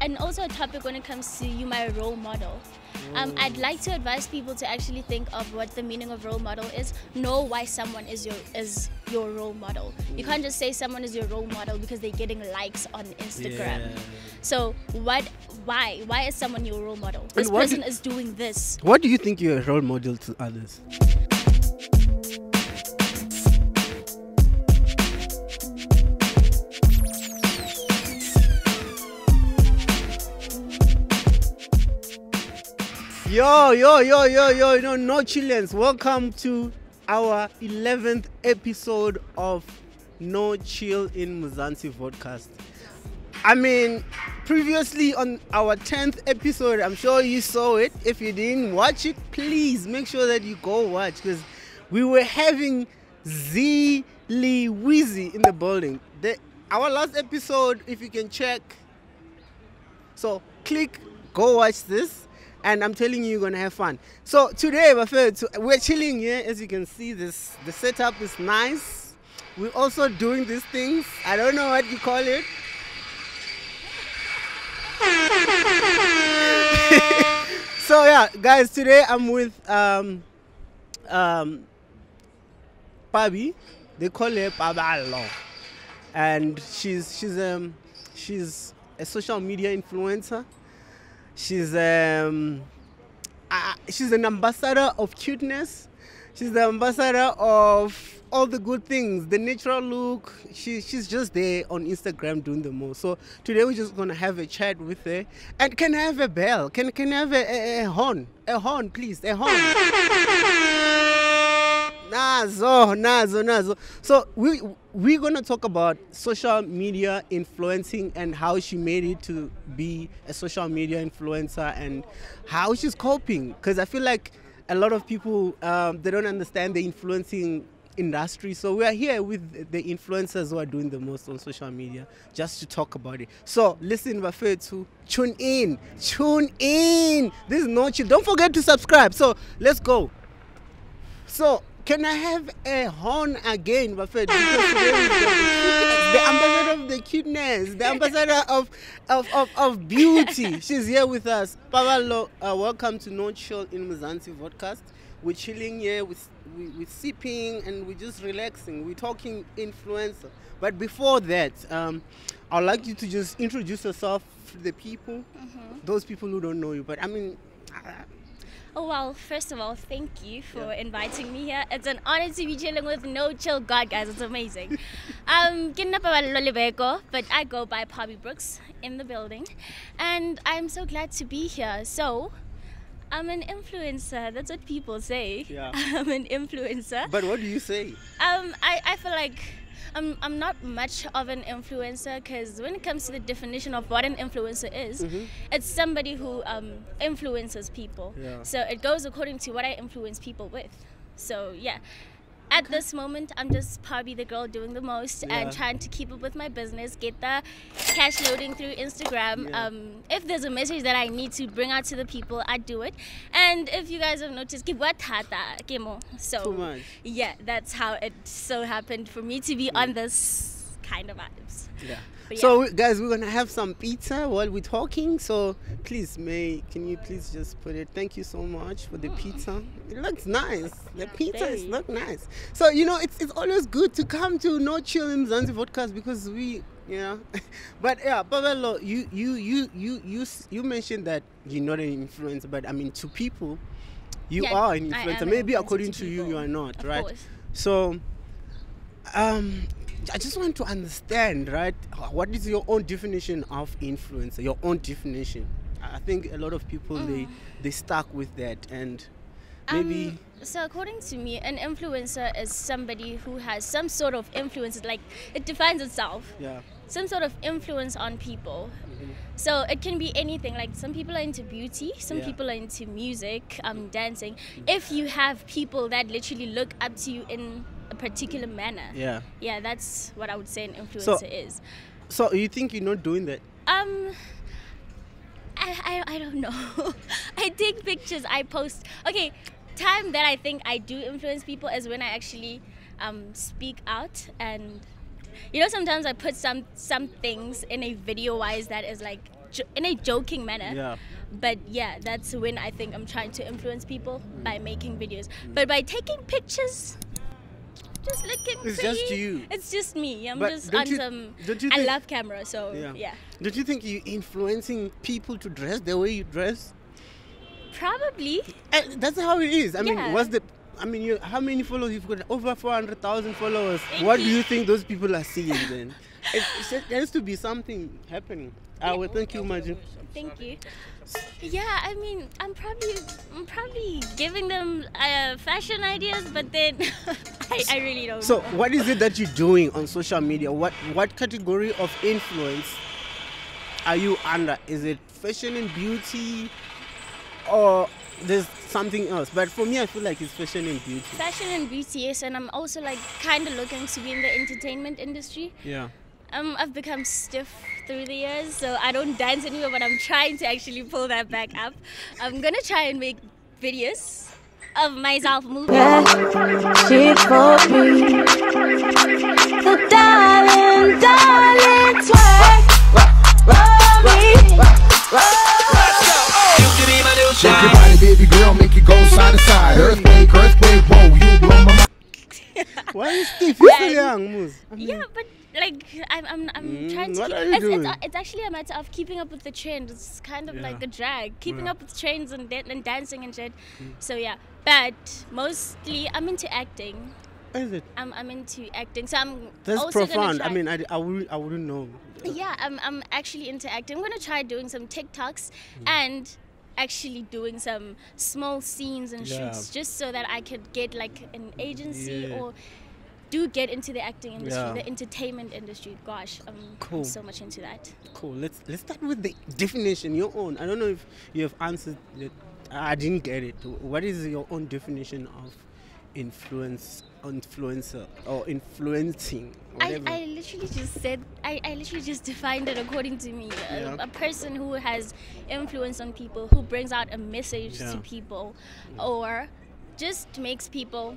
and also a topic when it comes to you my role model. Um, I'd like to advise people to actually think of what the meaning of role model is. Know why someone is your is your role model. You can't just say someone is your role model because they're getting likes on Instagram. Yeah. So what? Why? Why is someone your role model? This person do- is doing this. What do you think you're a role model to others? Yo, yo, yo, yo, yo, no, no Chileans. Welcome to our 11th episode of No Chill in Mzansi podcast. I mean, previously on our 10th episode, I'm sure you saw it. If you didn't watch it, please make sure that you go watch because we were having Z Lee Weezy in the building. The, our last episode, if you can check, so click, go watch this, and I'm telling you, you're gonna have fun. So today, we're chilling here. As you can see, this the setup is nice. We're also doing these things. I don't know what you call it. so yeah, guys, today I'm with um um Pabi. They call her Paballo, and she's she's um she's a social media influencer. She's um uh, she's an ambassador of cuteness. She's the ambassador of all the good things, the natural look. She, she's just there on Instagram doing the most. So today we're just gonna have a chat with her. And can I have a bell? Can can I have a, a, a horn? A horn, please. A horn. Nazo, nazo, nazo. So we we're gonna talk about social media influencing and how she made it to be a social media influencer and how she's coping. Because I feel like a lot of people um, they don't understand the influencing industry. So we are here with the influencers who are doing the most on social media just to talk about it. So listen, Buffet, to tune in, tune in. This is no chill. Don't forget to subscribe. So let's go. So, can I have a horn again, Buffett? Because today we've the, the ambassador of the cuteness, the ambassador of, of, of, of beauty. She's here with us. Paballo, uh, welcome to No Chill in Mzansi podcast. We're chilling here, we're, we, we're sipping, and we're just relaxing. We're talking influencer. But before that, um, I'd like you to just introduce yourself to the people, those people who don't know you. But I mean, Oh well, first of all, thank you for Yeah. inviting me here. It's an honor to be chilling with No Chill God, guys. It's amazing. um, ke nna Paballo Lebeko, but I go by Parbie Broox in the building, and I'm so glad to be here. So, I'm an influencer. That's what people say. Yeah. I'm an influencer. but what do you say? Um, I, I feel like I'm, I'm not much of an influencer because when it comes to the definition of what an influencer is, it's somebody who um, influences people. Yeah. So it goes according to what I influence people with. So yeah. At this moment, I'm just probably the girl doing the most Yeah. and trying to keep up with my business, get the cash loading through Instagram. Yeah. Um, if there's a message that I need to bring out to the people, I do it. And if you guys have noticed, ke bua thata, ke mo. so Too much. yeah, that's how it so happened for me to be on this kind of vibes. Yeah. But So, guys, we're gonna have some pizza while we're talking. So, please, May, can you please just put it? Thank you so much for the pizza. It looks nice. The pizza is look nice. So, you know, it's it's always good to come to No Chill in Mzansi podcast because we, you know. but yeah, Paballo, you you you you you you mentioned that you're not an influencer, but I mean, to people, you Yeah, are an influencer. an Maybe influencer according to to you, you are not, Of right? course. So, um, I just want to understand, right? What is your own definition of influencer? Your own definition. I think a lot of people they they stuck with that, and maybe Um, so according to me, an influencer is somebody who has some sort of influence. Like it defines itself. yeah, Some sort of influence on people. So it can be anything. Like some people are into beauty, some Yeah. people are into music, um, dancing. If you have people that literally look up to you in a particular manner, yeah. yeah, that's what I would say an influencer is. So you think you're not doing that? Um, I, I, I don't know. I take pictures, I post. Okay, time that I think I do influence people is when I actually um, speak out and you know sometimes I put some some things in a video wise that is like jo- in a joking manner. Yeah. But yeah, that's when I think I'm trying to influence people by making videos. But by taking pictures, just looking It's pretty, just you. It's just me. I'm But just don't on you- some. don't you I think- love camera, so Yeah. yeah. Don't you think you're influencing people to dress the way you dress? Probably. And that's how it is. I mean, what's the? I mean, you, how many followers you've got? Over four hundred thousand followers. Thank what do you. you think those people are seeing then? it, it, there has to be something happening. I will thank you, Maju. Thank you. Yeah, I mean, I'm probably, I'm probably giving them uh, fashion ideas, but then I, I really don't. So, know. what is it that you're doing on social media? What what category of influence are you under? Is it fashion and beauty, or there's something else? But for me, I feel like it's fashion and beauty. Fashion and beauty, yes, and I'm also like kind of looking to be in the entertainment industry. Yeah. Um, I've become stiff through the years, so I don't dance anymore, but I'm trying to actually pull that back up. I'm gonna try and make videos of myself moving. Yeah, she for me. Darling, darling, twerk. Shake your body, baby girl, make it go side to side. Earthquake, earthquake, whoa, Why are you still Yeah. young, Moose. I mean, Yeah, but like I'm, I'm, I'm Mm, trying to. what keep, are you it's, doing? It's, it's actually a matter of keeping up with the trend. It's kind of Yeah. like a drag, keeping Yeah. up with trends and, and dancing and shit. Mm. So yeah, but mostly I'm into acting. Is it? I'm, I'm into acting. So I'm That's profound. I mean, I, I, wouldn't, I wouldn't know. yeah, I'm, I'm actually into acting. I'm gonna try doing some TikToks Mm. and actually doing some small scenes and Yeah. shoots just so that I could get like an agency Yeah. or do get into the acting industry, Yeah. the entertainment industry. Gosh, I'm, Cool. So much into that. Cool. Let's let's start with the definition, your own. I don't know if you have answered it. I didn't get it. What is your own definition of influence, influencer, or influencing? I, I literally just said I, I literally just defined it according to me a, Yeah. a person who has influence on people who brings out a message Yeah. to people or just makes people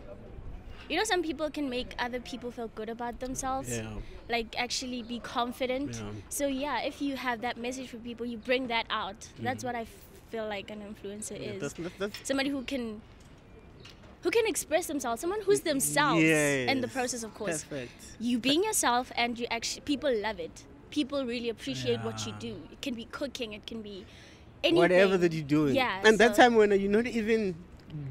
you know some people can make other people feel good about themselves yeah. like actually be confident Yeah. so yeah if you have that message for people you bring that out Mm. that's what i feel like an influencer yeah is that's, that's, somebody who can who can express themselves someone who's themselves in the process of course. Perfect. you being yourself and you actually people love it. People really appreciate what you do. It can be cooking it can be anything. Whatever that you're doing. Yeah, And that time when you're not even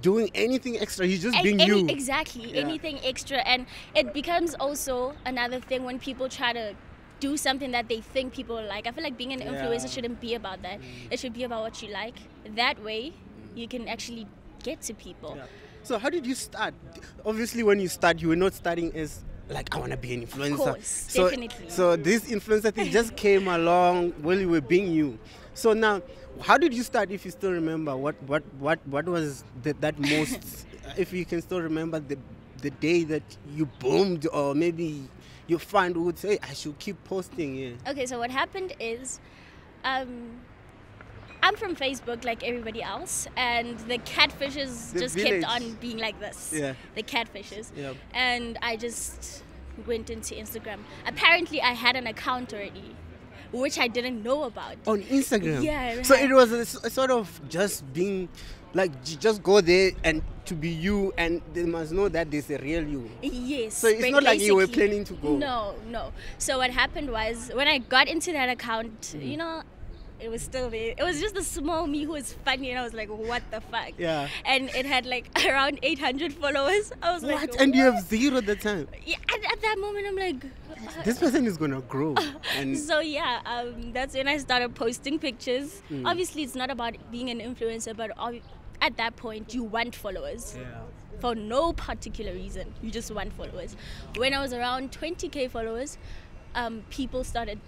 doing anything extra, you're just being any- you. exactly Yeah. anything extra. And it becomes also another thing when people try to do something that they think people like. I feel like being an influencer Yeah. shouldn't be about that. Mm. It should be about what you like. That way mm. you can actually get to people. Yeah. So how did you start? Obviously, when you start, you were not starting as like I want to be an influencer. Of course, so, definitely. So this influencer thing just came along while you were being you. So now, how did you start? If you still remember, what what what what was the, that most? if you can still remember the the day that you boomed, or maybe your friend would say, "I should keep posting." Yeah. Okay, so what happened is, um, I'm from Facebook like everybody else, and the catfishes The just village. kept on being like this. Yeah. The catfishes. Yeah. And I just went into Instagram. Apparently, I had an account already, which I didn't know about. on Instagram. Yeah, So it was a sort of just being, like, just go there and to be you, and they must know that there's a real you. Yes. So it's not like you were planning to go. No, no. So what happened was when I got into that account, Mm. you know, it was still there. It was just the small me who was funny, and I was like, "What the fuck?" Yeah. And it had like around 800 followers. I was like, What? And you have zero at the time. Yeah, and at that moment, I'm like. uh, This person is gonna grow. And So yeah, um, that's when I started posting pictures. Mm. Obviously, it's not about being an influencer, but ob- at that point, you want followers yeah. for no particular reason. You just want followers. When I was around 20k followers, um, people started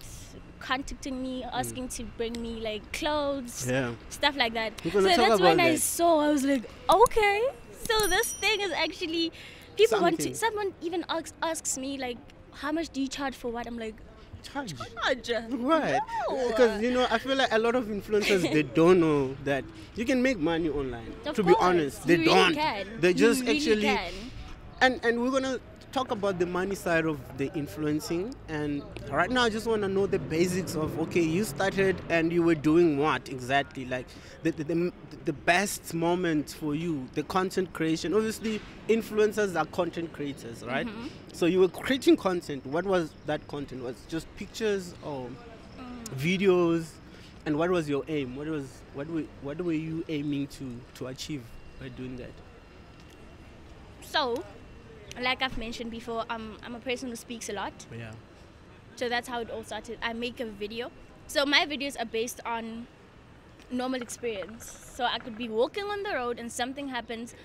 contacting me, asking to bring me like clothes, Mm. Yeah. stuff like that. So that's when about I saw. I was like, okay, so this thing is actually people want to. Someone even asks, asks me like, how much do you charge for what? I'm like, Charge. charge. What? No. Because you know, I feel like a lot of influencers they don't know that you can make money online. Of to be honest, they really don't. Can. They You just really actually can. and and we're gonna talk about the money side of the influencing. And right now, I just want to know the basics of okay, you started and you were doing what exactly? Like the, the, the, the best moment for you, the content creation. Obviously, influencers are content creators, right? Mm-hmm. So you were creating content. What was that content? Was it just pictures or mm. videos? And what was your aim? What was what were what were you aiming to to achieve by doing that? So, like I've mentioned before, I'm, I'm a person who speaks a lot. Yeah. So that's how it all started. I make a video. So my videos are based on normal experience. So I could be walking on the road and something happens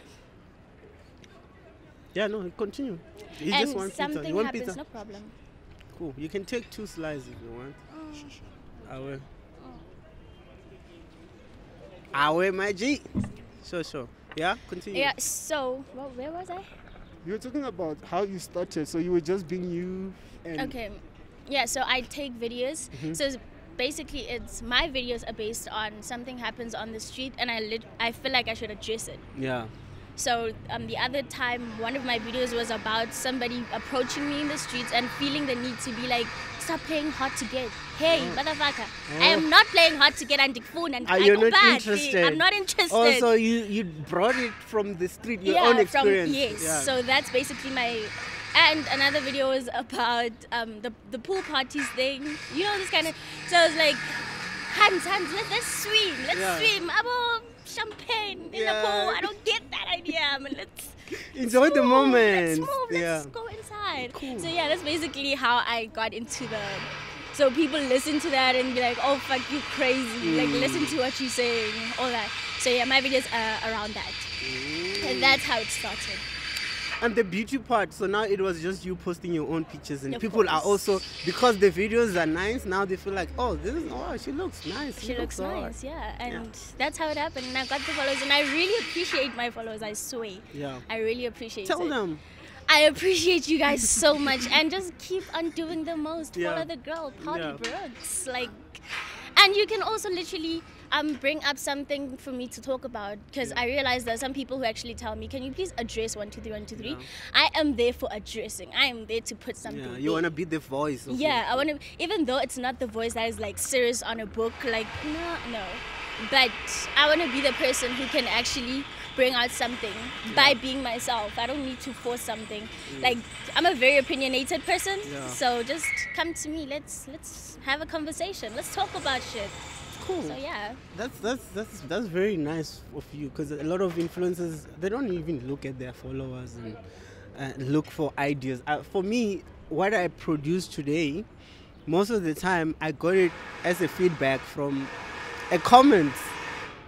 Yeah, no, continue. You and just want pizza. something You want happens, pizza? no problem. Cool. You can take two slices if you want. I will. I Awe, my G. Sure, sure. Yeah, continue. Yeah, so well, where was I? You were talking about how you started, so you were just being you. And Okay. Yeah, so I take videos. Mm-hmm. So it's basically it's my videos are based on something happens on the street and I lit- I feel like I should address it. Yeah. So um, the other time, one of my videos was about somebody approaching me in the streets and feeling the need to be like, stop playing hard to get. Hey, motherfucker, I am not playing hard to get and phone and Are you not bad. interested? I'm not interested. Also, you you brought it from the street, your yeah, own from yes. Yeah. So that's basically my. And another video was about um, the the pool parties thing. You know this kind of. So I was like, hands, hands, let, let's swim, let's Yeah. swim. Abo champagne in Yeah. the pool. I don't get that idea. I mean, let's Enjoy the moment. Let's move. Let's yeah. go inside. Cool. So yeah, that's basically how I got into the. So people listen to that and be like, "Oh fuck, you crazy!" Like Mm. listen to what you're saying, all that. So yeah, my videos are around that, Mm. and that's how it started. And the beauty part, so now it was just you posting your own pictures, and Of people are also because the videos are nice. Now they feel like, oh, this is oh, she looks nice. She looks alright." nice, yeah, and that's how it happened. And I got the followers, and I really appreciate my followers. I swear, Yeah. I really appreciate Tell it. them. I appreciate you guys so much and just keep on doing the most. Yeah. Follow the girl, Parbie Yeah. Broox. Like and you can also literally um, bring up something for me to talk about because I realize there are some people who actually tell me, Can you please address one, two, three, one, two, three? Yeah. I am there for addressing. I am there to put something. Yeah, you want to be the voice. Yeah, I want to. Even though it's not the voice that is like serious on a book, like no, no. But I want to be the person who can actually bring out something by being myself. I don't need to force something. Like I'm a very opinionated person, Yeah. so just come to me. Let's let's have a conversation. Let's talk about shit. Cool. So yeah, That's that's that's that's very nice of you because a lot of influencers they don't even look at their followers and uh, look for ideas. Uh, for me, what I produce today, most of the time I got it as a feedback from a comment.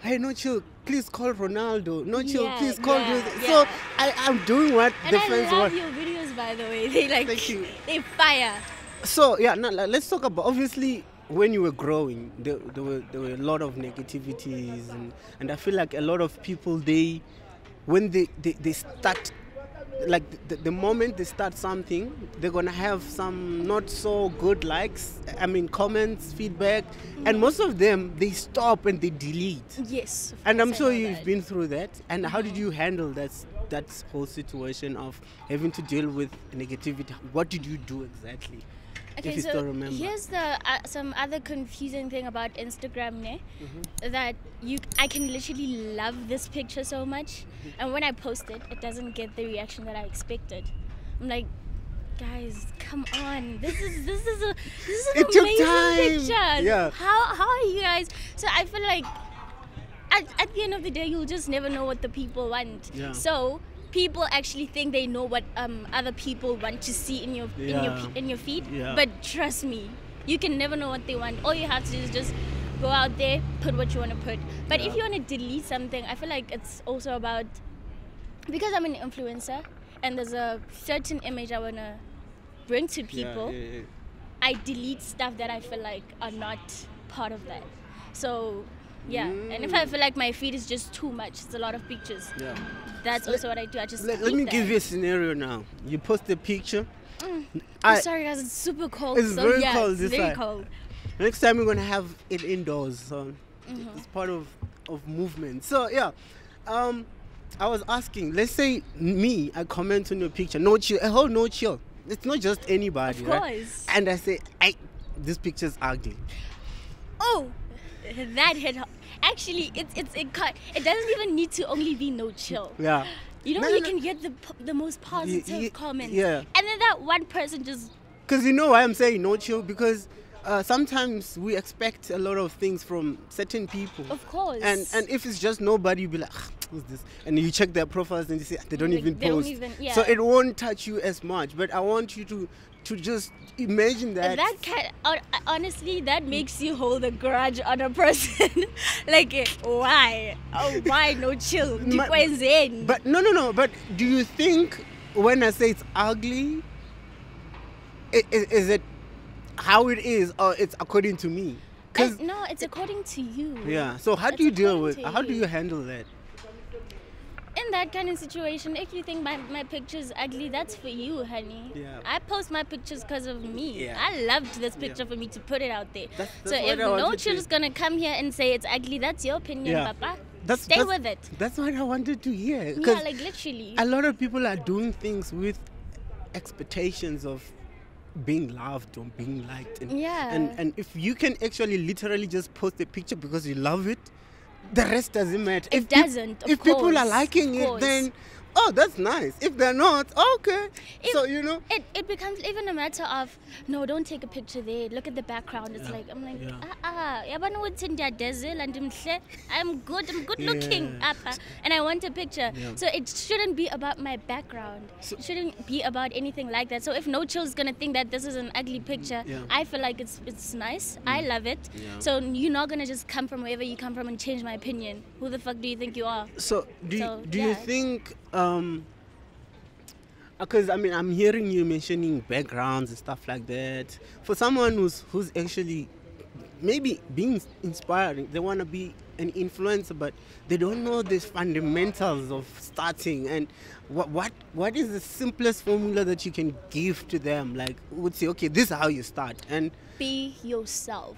Hey, no chill. Please call Ronaldo. No chill. Yeah, please call. yeah, this." So. I, I'm doing what and the I fans love your videos by the way. They like Thank you. they fire. So yeah, now let's talk about obviously when you were growing, there, there were there were a lot of negativities, and, and I feel like a lot of people they when they they, they start like the, the moment they start something they're gonna have some not so good likes i mean comments feedback and most of them they stop and they delete Yes. and i'm sure you've that. Mm-hmm. been through that and how did you handle that that whole situation of having to deal with negativity what did you do exactly Okay, so here's the uh, some other confusing thing about Instagram, ne? Mm-hmm. That you I can literally love this picture so much, Mm-hmm. and when I post it, it doesn't get the reaction that I expected. I'm like, guys, come on, this is this is a this is an It amazing picture. Yeah. How how are you guys? So I feel like at, at the end of the day, you'll just never know what the people want. Yeah. So people actually think they know what um, other people want to see in your in your in your feed. Yeah. But trust me, you can never know what they want. All you have to do is just go out there, put what you want to put. But if you want to delete something, I feel like it's also about because I'm an influencer and there's a certain image I want to bring to people. Yeah, yeah, yeah. I delete stuff that I feel like are not part of that. So yeah, and if I feel like my feed is just too much, it's a lot of pictures. yeah. That's also what I do. I just Let, let me give you a scenario now. You post a picture. I'm sorry guys, it's super cold. It's so very yeah, cold it's very side. cold. Next time we're gonna have it indoors. So Mm-hmm. it's part of of movement. So yeah, um, I was asking, let's say me, I comment on your picture, no chill, a whole no chill. It's not just anybody, Of right? course. And I say, I, this picture's ugly. Oh, that hit. Actually, it's it's it, ca- it doesn't even need to only be no chill. Yeah. You know, No, you no, no. can get the the most positive ye- comments. yeah. And then that one person just Because you know why I'm saying no chill? Because uh, sometimes we expect a lot of things from certain people. Of course. And and if it's just nobody, you be like, "Ah, who's this? And you check their profiles and you say they don't Like, even they don't post. even- So it won't touch you as much. But I want you to to just imagine that. that can honestly that makes you hold a grudge on a person. like why? Oh why no chill? Ndikwenzeni? But no, no, no. But do you think when I say it's ugly, i- i- is it how it is or it's according to me? Uh, no, it's according to you. yeah. So how do you deal with? How do you handle that? In that kind of situation, if you think my, my picture's ugly, that's for you, honey. Yeah. I post my pictures because of me. Yeah. I loved this picture for me to put it out there. That's- so that's what if no wanted to- gonna come here and say it's ugly, that's your opinion, Yeah. papa. That's, Stay that's, with it. That's what I wanted to hear. Yeah, like literally. a lot of people are doing things with expectations of being loved or being liked. And, Yeah. And and if you can actually literally just post a picture because you love it, the rest doesn't matter. It if doesn't, of if people are liking it, then oh, that's nice. If they're not, okay. If- so you know. it, it becomes even a matter of no don't take a picture there look at the background it's Yeah, like i'm like yeah. ah ah yabona ukuthi ndiyadezela ndimhle i'm good i'm good looking Yeah. apha and i want a picture Yeah. so it shouldn't be about my background So- it shouldn't be about anything like that so if no chill's gonna think that this is an ugly picture Yeah. Mm. i feel like it's it's nice i love it Yeah. so you're not gonna just come from wherever you come from and change my opinion who the fuck do you think you are So do you, So, do you think um because I mean I'm hearing you mentioning backgrounds and stuff like that. For someone who's who's actually maybe being inspiring, they want to be an influencer, but they don't know the fundamentals of starting and what what what is the simplest formula that you can give to them? Like would say, okay, this is how you start, and be yourself.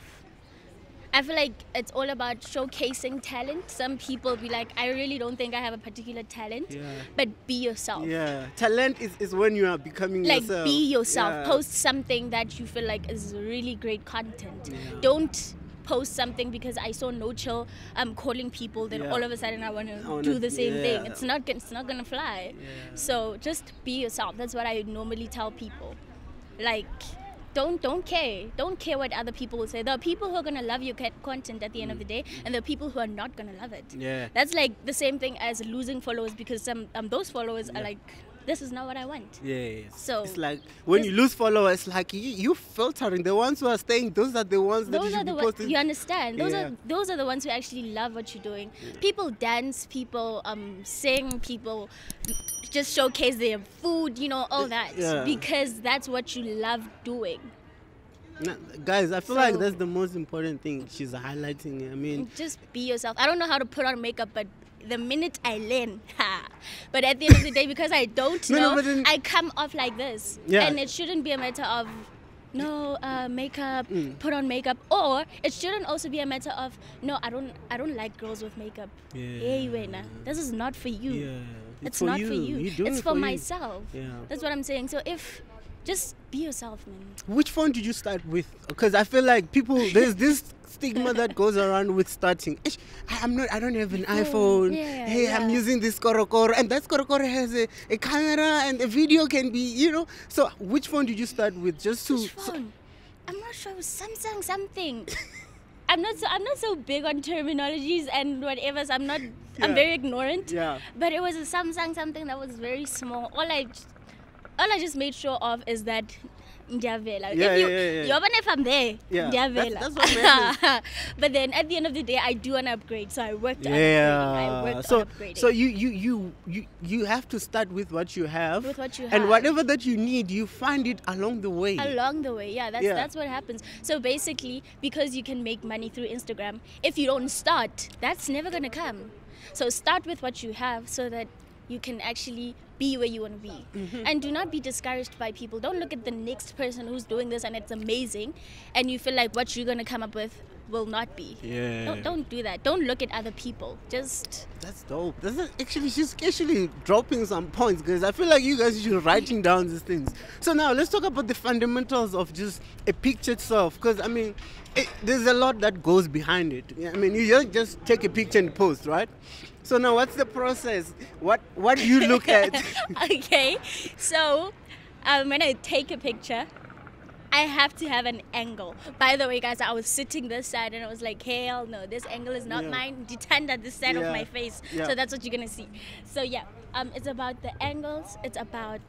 I feel like it's all about showcasing talent. Some people be like, I really don't think I have a particular talent, Yeah. but be yourself. yeah, talent is, is when you are becoming Like yourself. be yourself. Yeah. Post something that you feel like is really great content. Yeah. Don't post something because I saw no chill. I'm calling people. Then Yeah. all of a sudden I want to do the same thing. It's not. It's not gonna fly. Yeah. So just be yourself. That's what I normally tell people. Like, don't don't care. Don't care what other people will say. There are people who are gonna love your content at the end of the day, and there are people who are not gonna love it. Mm. Yeah. That's like the same thing as losing followers because some um, those followers Yeah. are like, this is not what I want. Yes. So, it's like when you lose followers, like you, you filtering the ones who are staying. Those are the ones that those you are should the ones you understand. Those Yeah. are those are the ones who actually love what you're doing. People dance, people um sing, people just showcase their food, you know, all that Yeah. because that's what you love doing. Guys, I feel like that's the most important thing she's highlighting. I mean, Just be yourself. I don't know how to put on makeup, but the minute I learn. But at the end of the day, because I don't No, no, know, then- I come off like this, Yeah. and it shouldn't be a matter of. No uh, makeup. Mm. Put on makeup, or it shouldn't also be a matter of no. I don't. I don't like girls with makeup. Hey, wena, this is not for you. yeah, It's, for not you. for you. It's it for, you. myself. Yeah. That's what I'm saying. So if just be yourself, man. Which phone did you start with? Because I feel like people there's this stigma that goes around with starting. I'm not. I don't have an iPhone. Yeah, hey, I'm using this Korokoro, and that Korokoro has a, a camera and the video can be, you know. So which phone did you start with? Just to. Which so- phone? I'm not sure. It was Samsung something. I'm not so I'm not so big on terminologies and whatever. So I'm not. Yeah. I'm very ignorant. Yeah. But it was a Samsung something that was very small. All I, all I just made sure of is that. Ndiyavela. Yeah, if you, yeah, yeah, yeah. Even if I'm there, Yeah, Ndiyavela. that's- that's what but then at the end of the day, I do want to upgrade. So I worked on upgrading. I Yeah. worked So on upgrading. so you, you you you you have to start with what you have. With what you have. And whatever that you need, you find it along the way. along the way yeah that's Yeah. that's what happens so basically because you can make money through instagram if you don't start that's never to come so start with what you have so that you can actually be where you want to be Mm-hmm. and do not be discouraged by people don't look at the next person who's doing this and it's amazing and you feel like what you're going to come up with will not be. Yeah. Don't, don't do that. Don't look at other people. Just That's dope. That's actually she's actually dropping some points because I feel like you guys should be writing down these things. So now let's talk about the fundamentals of just a picture itself. Because I mean, it, there's a lot that goes behind it. I mean, you just take a picture and post, right? So now, what's the process? What what do you look at? okay. So, um, when I take a picture, I have to have an angle. By the way, guys, I was sitting this side and I was like, hell no, this angle is not Yeah. mine. Stand at the side Yeah. of my face. Yeah. So that's what you're gonna see. So yeah, um, it's about the angles. It's about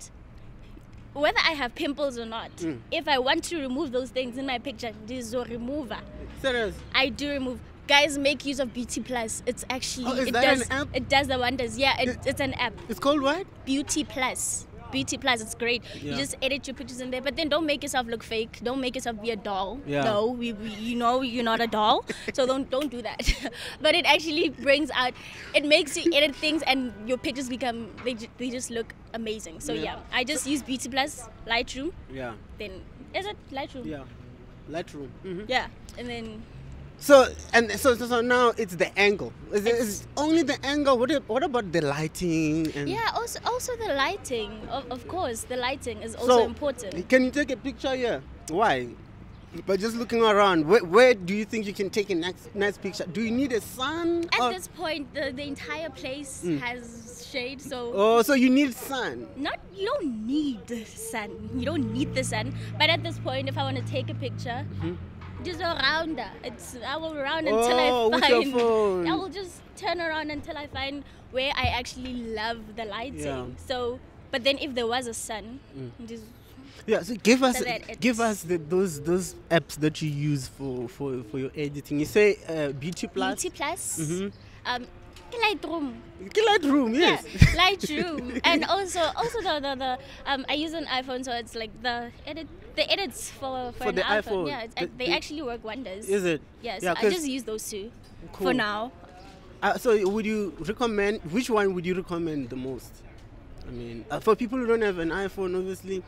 whether I have pimples or not. Mm. If I want to remove those things in my picture, this is a remover. Serious? I do remove. Guys, make use of Beauty Plus. It's actually Oh, is it that an does app? it does the wonders. Yeah, it, it's an app. It's called what? Beauty Plus. Beauty Plus, it's great. Yeah. You just edit your pictures in there, but then don't make yourself look fake. Don't make yourself be a doll. Yeah. No, we, we, you know you're not a doll, so don't don't do that. but it actually brings out, it makes you edit things, and your pictures become they, they just look amazing. So Yeah. yeah, I just use Beauty Plus, Lightroom. Yeah. Then is it Lightroom? Yeah. Lightroom. hmm Yeah, and then So and so, so so now it's the angle. Is it It's- only the angle? What what about the lighting and yeah, also also the lighting. Of, of course, the lighting is also So, important. Can you take a picture here? Why? But just looking around, where, where do you think you can take a nice, nice picture? Do you need a sun? At or- this point, the, the entire place Mm. has shade, so oh, so you need sun. not you don't need the sun. You don't need the sun. But at this point, if I want to take a picture, just a rounder. It's I will round until. Oh, I with your find. phone. I will just turn around until I find where I actually love the lighting. Yeah. So, but then if there was a sun, just Yeah, so give us So give us the, those those apps that you use for for, for your editing. You say uh, Beauty Plus, Beauty Plus, Mm-hmm. um, Lightroom. Lightroom, yes. Yeah, Lightroom, and also also the, the the um I use an iPhone, so it's like the edit the edits for for, For an the iPhone. iPhone, Yeah, it's, the- they the- actually work wonders. Is it? Yes, Yeah, I 'cause- just use those two Cool. for now. Uh, so would you recommend which one would you recommend the most? I mean, uh, for people who don't have an iPhone, obviously,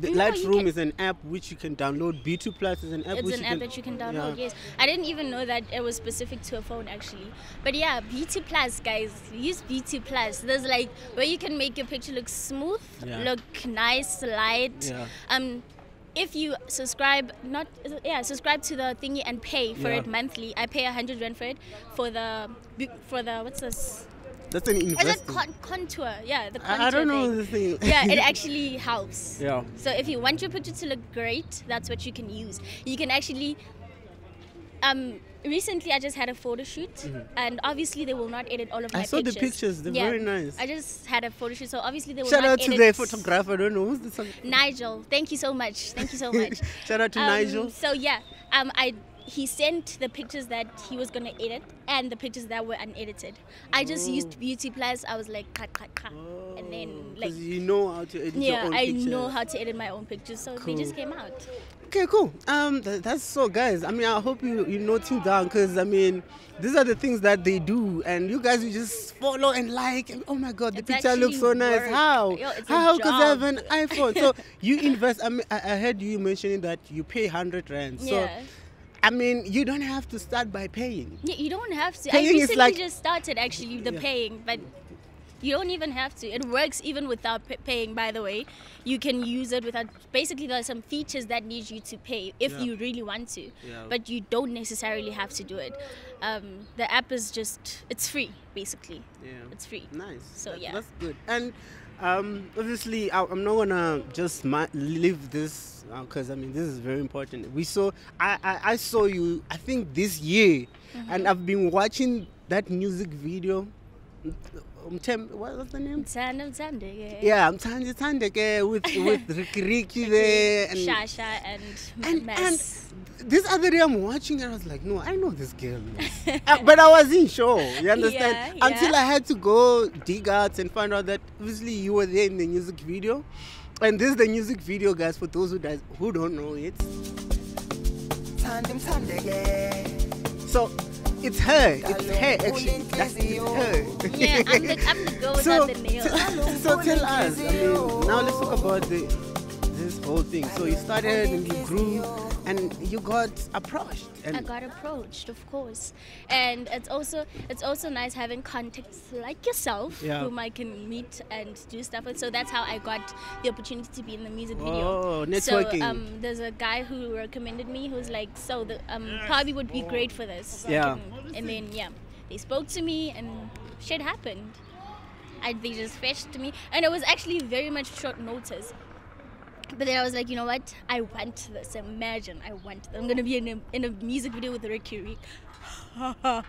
the No, Lightroom is an app which you can download. Beauty Plus is an app It's which an you app can, that you can download. Yeah. Yes, I didn't even know that it was specific to a phone actually. But yeah, Beauty Plus, guys, use Beauty Plus. There's like where you can make your picture look smooth, Yeah. look nice, light. Yeah. Um, if you subscribe, not yeah, subscribe to the thingy and pay for Yeah. it monthly. I pay a hundred rand for it for the for the what's this? That's an Is it investment. con- contour? Yeah, the contour I, I don't know thing. the thing. yeah, it actually helps. yeah. So if you want your picture to look great, that's what you can use. You can actually um recently I just had a photo shoot and obviously they will not edit all of Mm-hmm. I my saw the pictures. pictures, they're very nice. I just had a photo shoot so obviously they will Shout not out to edit the photographer. I don't know who's the Nigel. Thank you so much. Thank you so much. Shout out to Um, Nigel. So yeah, um I he sent the pictures that he was gonna edit and the pictures that were unedited. I just used Beauty Plus. I was like, cut, cut, cut, and then like, Because you know how to edit your yeah, I pictures. know how to edit my own pictures, so they just came out. Okay, cool. Um, th- that's so, guys. I mean, I hope you you noting down because I mean, these are the things that they do, and you guys you just follow and like. And, oh my God, the It's picture looks so nice. work. How? Yo, How? Because I have an iPhone. So you invest. I mean, I, I heard you mentioning that you pay hundred rand. So yeah. I mean, you don't have to start by paying. Yeah, you don't have to. Paying I recently like- just started actually the Yeah. paying, but you don't even have to. It works even without p- paying. By the way, you can use it without. Basically, there are some features that need you to pay if Yeah. you really want to, Yeah. but you don't necessarily have to do it. Um, the app is just it's free basically. Yeah. It's free. Nice. So, That- yeah. that's good. And um, obviously, I, I'm not gonna just ma- leave this because I mean this is very important. We saw, I, I, I saw you. I think this year, Mm-hmm. and I've been watching that music video. Um, Tem- what was the name? Mthande, mthande, yeah. Yeah, I'm Tandi Tandeke with with Ricky Ricky there and Shasha and, and, and this other day I'm watching and I was like, no, I know this girl. Uh, but I wasn't sure. You understand? Yeah, Until yeah. I had to go dig out and find out that obviously you were there in the music video. And this is the music video, guys, for those who does who don't know it. So it's her. It's her actually. That's it's her. yeah, I'm the, I'm the girl so, the nail. t- so tell us. I mean, now let's talk about the this whole thing. So you started and you grew, and you got approached. And I got approached, of course, and it's also it's also nice having contacts like yourself, Yeah. whom I can meet and do stuff with. So that's how I got the opportunity to be in the music video. Oh, networking. So um, there's a guy who recommended me who's like, so the um probably would be great for this. Yeah. And, and then yeah, they spoke to me and shit happened. I, they just fetched me, and it was actually very much short notice. But then I was like, you know what? I want this. Imagine, I want. I'm gonna be in a, in a music video with Riky Rick.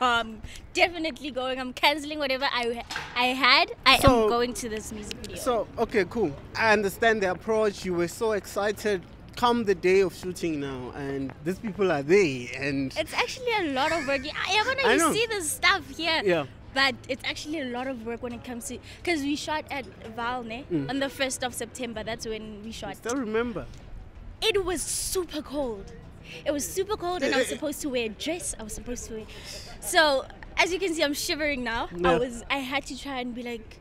I'm definitely going. I'm canceling whatever I I had. I So- am going to this music video. So okay, cool. I understand the approach. You were so excited. Come the day of shooting now, and these people are there, and it's actually a lot of work. Yeah, you're I gonna know. see this stuff here. Yeah. But it's actually a lot of work when it comes to because we shot at Valne Mm. on the first of September. That's when we shot. still remember. it was super cold. It was super cold, and I was eh, eh, eh. supposed to wear a dress. I was supposed to wear. So as you can see, I'm shivering now. Yeah. I was. I had to try and be like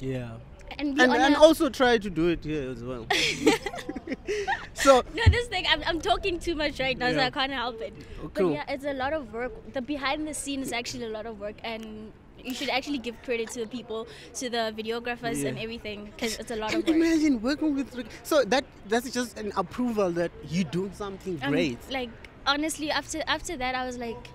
Yeah. and And, and also try to do it here as well. so No, this thing I'm, I'm talking too much right now, so I can't help it. Oh, But yeah, it's a lot of work. The behind the scenes is actually a lot of work, and you should actually give credit to the people, to the videographers and everything, because it's a lot And of work. imagine working with. So that that's just an approval that you doing something Um, great. Like honestly, after after that, I was like,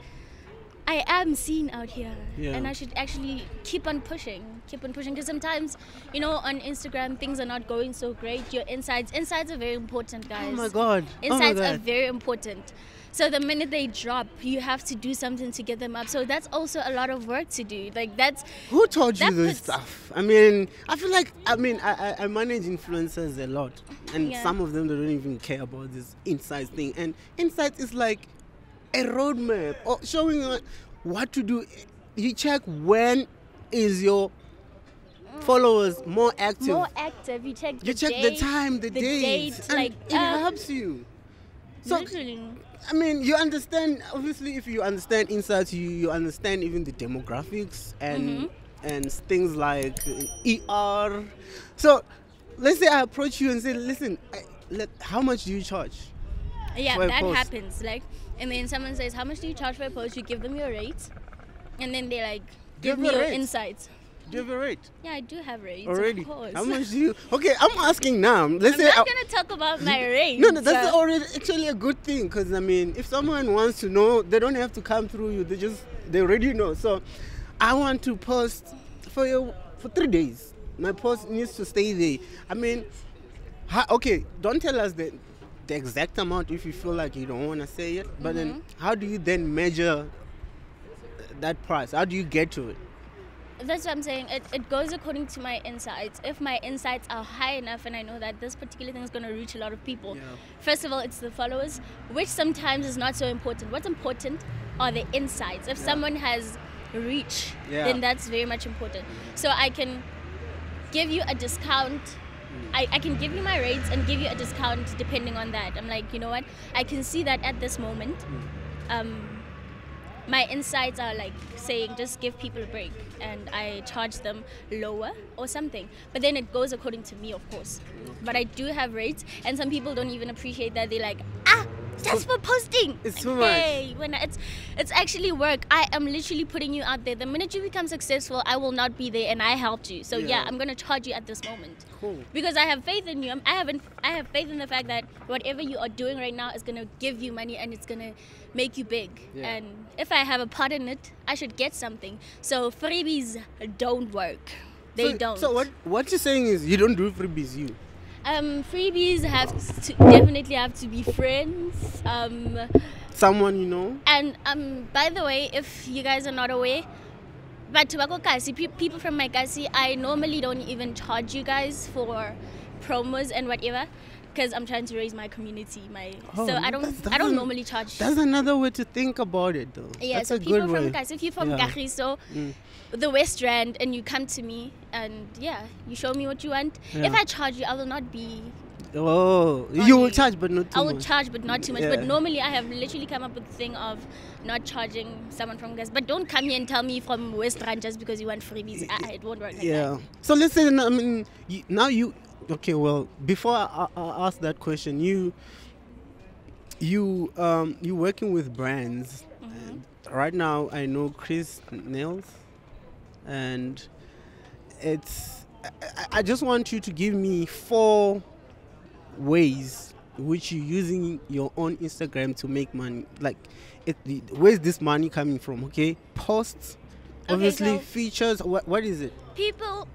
I am seen out here, Yeah. and I should actually keep on pushing, keep on pushing. Because sometimes, you know, on Instagram things are not going so great. Your insights, insights are very important, guys. oh my god. oh my Insights are very important. So the minute they drop, you have to do something to get them up. So that's also a lot of work to do. Like that's Who taught you this stuff? I mean, I feel like I mean I, I, manage influencers a lot, and Yeah. some of them they don't even care about this insights thing. And insights is like a roadmap or showing what to do. You check when is your followers more active. more active. You check. you the check the time, the, the date, date, and like it uh, helps you. So literally. I mean, you understand. Obviously, if you understand insights, you you understand even the demographics and Mm-hmm. and things like ER. So, let's say I approach you and say, "Listen, I, let, how much do you charge?" Yeah, that post. happens. Like, and then someone says, "How much do you charge for a post?" You give them your rate, and then they like, Give "Give me your insights." Do you have a rate Yeah, I do have rates. already? Of course. How much do you? Okay, I'm asking now. Let's I'm say not I- gonna talk about my rate. No, no, that's uh, already actually a good thing because I mean, if someone wants to know, they don't have to come through you. They just they already know. So, I want to post for you for three days. My post needs to stay there. I mean, how, okay, don't tell us the the exact amount if you feel like you don't want to say it. But then, how do you then measure that price? How do you get to it? That's what I'm saying. It, it goes according to my insights. If my insights are high enough and I know that this particular thing is going to reach a lot of people, Yeah. first of all, it's the followers, which sometimes is not so important. What's important are the insights. If someone has reach, Yeah. then that's very much important. So I can give you a discount. I, I can give you my rates and give you a discount depending on that. I'm like, you know what? I can see that at this moment. Um, my insights are like saying just give people a break and I charge them lower or something. But then it goes according to me, of course. But I do have rates, and some people don't even appreciate that. They're like, ah, just for posting. It's too much. Hey, when it's it's actually work. I am literally putting you out there. The minute you become successful, I will not be there, and I helped you. So yeah, Yeah. I'm gonna charge you at this moment Cool. because I have faith in you. I'm- I haven't. I have faith in the fact that whatever you are doing right now is gonna give you money and it's gonna make you big. Yeah. And if I have a part in it, I should get something. So freebies don't work. They so, don't. So what what you're saying is you don't do freebies, you. Um, freebies have to definitely have to be friends. Um, Someone you know. and um, by the way, if you guys are not aware, but Tobacco Kasi, pe- people from my Kasi, I normally don't even charge you guys for promos and whatever, because I'm trying to raise my community. My Oh, so I don't that's- I that's don't an- normally charge. That's another way to think about it, though. yeah, That's so a people from. Kasi, if you're from Yeah. Kagiso, Mm. The West Rand, and you come to me and yeah, you show me what you want. If I charge you, I will not be Oh, you will Money. charge, but not too I much. charge, but not too much. But normally, I have literally come up with the thing of not charging someone from gas. But don't come here and tell me from West Rand just because you want freebies. Ah, it won't work like yeah. So let's I mean, you, now you. Okay, well, before I, I, I ask that question, you you um you working with brands. Mm-hmm. And right now, I know Chris Nails, and it's. I, I- just want you to give me four ways which you're using your own Instagram to make money. Like, it, where's this money coming from? Okay, posts, Okay, obviously so- features. What what is it? people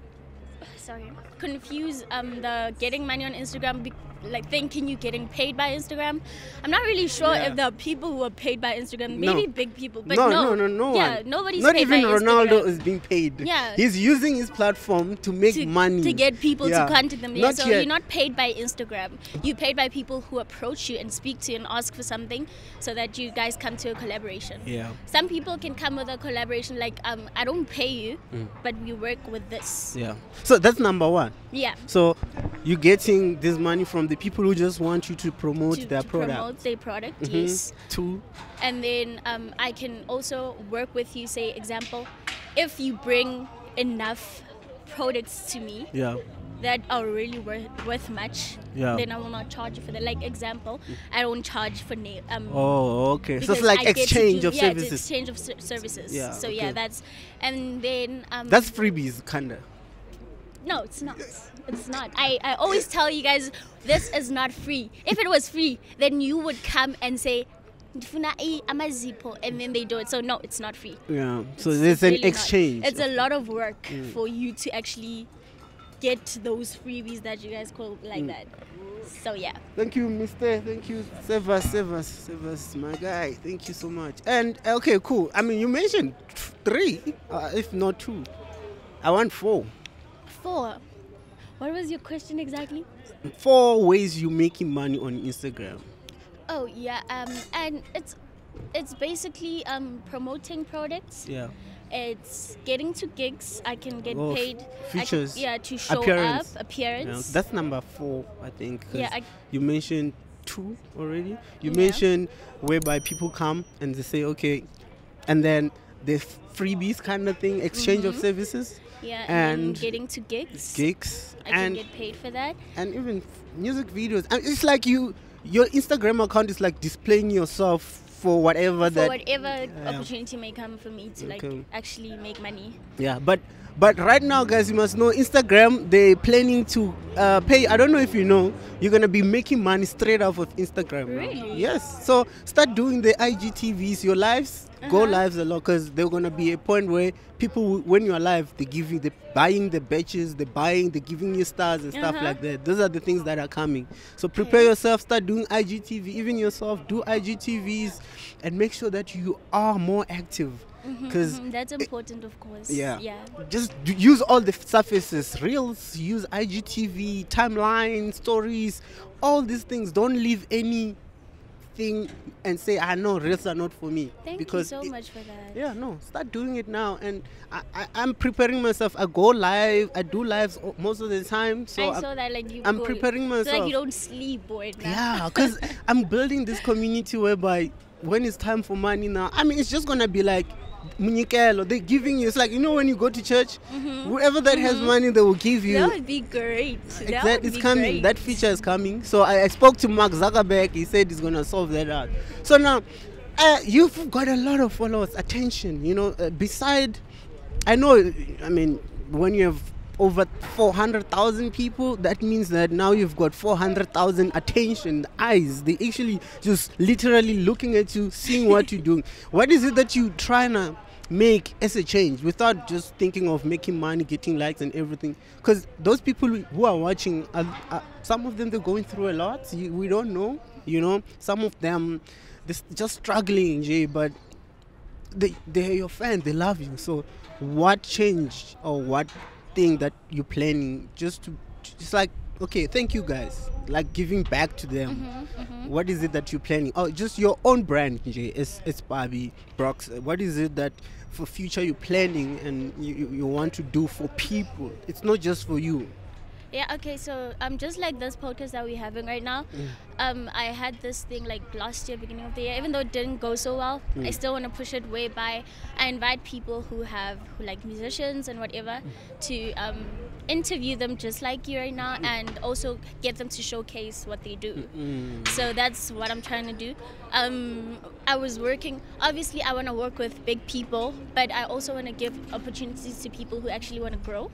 sorry confuse um the getting money on instagram like thinking you're getting paid by instagram i'm not really sure Yeah. if the people who are paid by instagram No. maybe big people but no, no no, no, no yeah one. nobody's Not even Ronaldo Instagram. is being paid. Yeah. he's using his platform to make to, money to get people Yeah. to contact them. Yeah, Not so yet. you're not paid by Instagram. You're paid by people who approach you and speak to you and ask for something, so that you guys come to a collaboration. Yeah. Some people can come with a collaboration like, um, I don't pay you, Mm. but we work with this. Yeah. So that's number one. Yeah. So you're getting this money from the people who just want you to promote To, their to product. promote their product, Mhm. yes. Two. And then um, I can also work with you. Say, example, if you bring enough products to me, Yeah. that are really worth, worth much, Yeah. then I will not charge you for that. Like example, I don't charge for nail. Um, Oh, okay. So it's like I exchange do- of yeah, it's services. exchange of ser- services. Yeah, So okay. yeah, that's and then um, That's freebies, kinda. no, it's not. It's not. I, I always tell you guys this is not free. If it was free, then you would come and say. "Ndifuna i- amazipho," And then they do it. So no, it's not free. Yeah. So It's there's an really not. exchange. It's a lot of work Mm. for you to actually get those freebies that you guys call Mm. like that. So yeah. Thank you, Mister. Thank you, us, save us, my guy. Thank you so much. And okay, cool. I mean, you mentioned three, uh, if not two. I want four. Four. What was your question exactly? Four ways you making money on Instagram. Oh yeah, um, and it's it's basically um promoting products. Yeah. It's getting to gigs. I can get Oh, paid. I can- features, yeah, to show appearance. up, Yeah, appearance. that's number four, I think. 'cause Yeah, I- you mentioned two already. You Yeah. mentioned whereby people come and they say, okay, and then the freebies kind of thing, exchange of Mhm. services, yeah, and, and getting to gigs. gigs, I can and get paid for that. and even music videos. And it's like you, your Instagram account is like displaying yourself for whatever For that. whatever yeah. opportunity may come for me to like actually make money. Yeah, but but right now, guys, you must know Instagram. They're planning to uh, pay. I don't know if you know, you're gonna be making money straight off of Instagram. Really? Yes. So start doing the IGTVs, your lives. Go Uh-huh. lives a lot, cause there's gonna be a point where people, when you're live, they give you the buying the batches, they buying, they're giving you stars and stuff Uh-huh. like that. Those are the things that are coming. So prepare yourself. Start doing IGTV. Even yourself, do IGTVs, and make sure that you are more active. Because Mhm, that's important, of course. yeah. Yeah. just d- use all the surfaces reels use igtv timeline stories all these things don't leave anything and say ah, i know reels are not for me Thank because you so it- much for that. yeah no start doing it now and I, I i'm preparing myself i go live i do lives most of the time so I I'm- saw that like you. I'm go- preparing So like myself. you don't sleep or now. yeah because i'm building this community whereby when it's time for money now i mean it's just gonna be like munyikelo they're giving you it's like you know when you go to church whoever that has money they will give you Mm-hmm. That would be great. That it's be coming. great. That feature is coming. So I, I spoke to Mark Zuckerberg. He said he's gonna solve that out. So now, uh, you've got a lot of followers, attention. You know, uh, beside, I know. I mean, when you have over 400,000 people, that means that now you've got 400,000 attention eyes. They actually just literally looking at you, seeing what you're doing. What is it that you're trying to make as a change without just thinking of making money, getting likes and everything? Because those people who are watching, are, are, some of them they're going through a lot. You, we don't know, you know. Some of them they're just struggling, Jay, but they they're your fans they love you so what change or what thing that you're planning just to just like okay thank you guys. Like giving back to them. Mm-hmm, What is it that you're planning? Oh just your own brand Jay. it's it's Parbie Broox. What is it that for future you're planning and you, you want to do for people? It's not just for you Yeah, okay, so um, just like this podcast that we're having right now, um, I had this thing like last year, beginning of the year, even though it didn't go so well, I still want to push it way by. I invite people who have, who like musicians and whatever, to um, interview them just like you right now and also get them to showcase what they do. So that's what I'm trying to do. Um, I was working, obviously, I want to work with big people, but I also want to give opportunities to people who actually want to grow.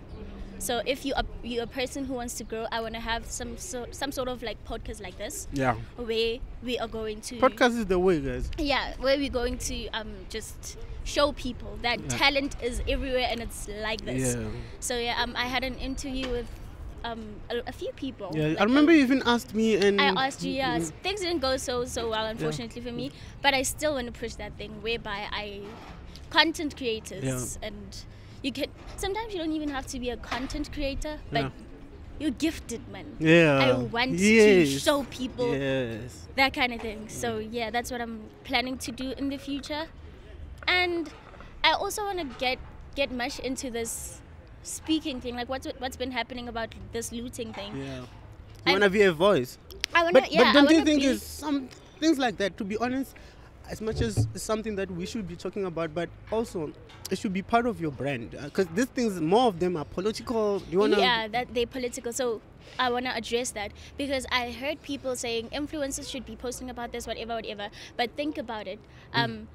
So if you are you a person who wants to grow, I want to have some so, some sort of like podcast like this, Yeah. where we are going to Podcast is the way, guys. yeah, where we're going to um just show people that Yeah. talent is everywhere and it's like this. Yeah. So yeah, um, I had an interview with um a, a few people. Yeah, like I remember you even asked me, and I asked you, yeah, s- things didn't go so so well, unfortunately for me. But I still want to push that thing whereby I, content creators, and you can sometimes you don't even have to be a content creator, but Yeah. you're gifted, man. Yeah. I want to show people Yes. that kind of thing. So yeah, that's what I'm planning to do in the future, and I also want to get get much into this speaking thing, like what's what's been happening about this looting thing. Yeah. You I'm- wanna be a voice. I want to, But, yeah, but don't want you think is some things like that? To be honest, as much as something that we should be talking about, but also it should be part of your brand because these things, more of them are political. Do you wanna? yeah that they political so i want to address that because i heard people saying influencers should be posting about this whatever whatever but think about it Mm. um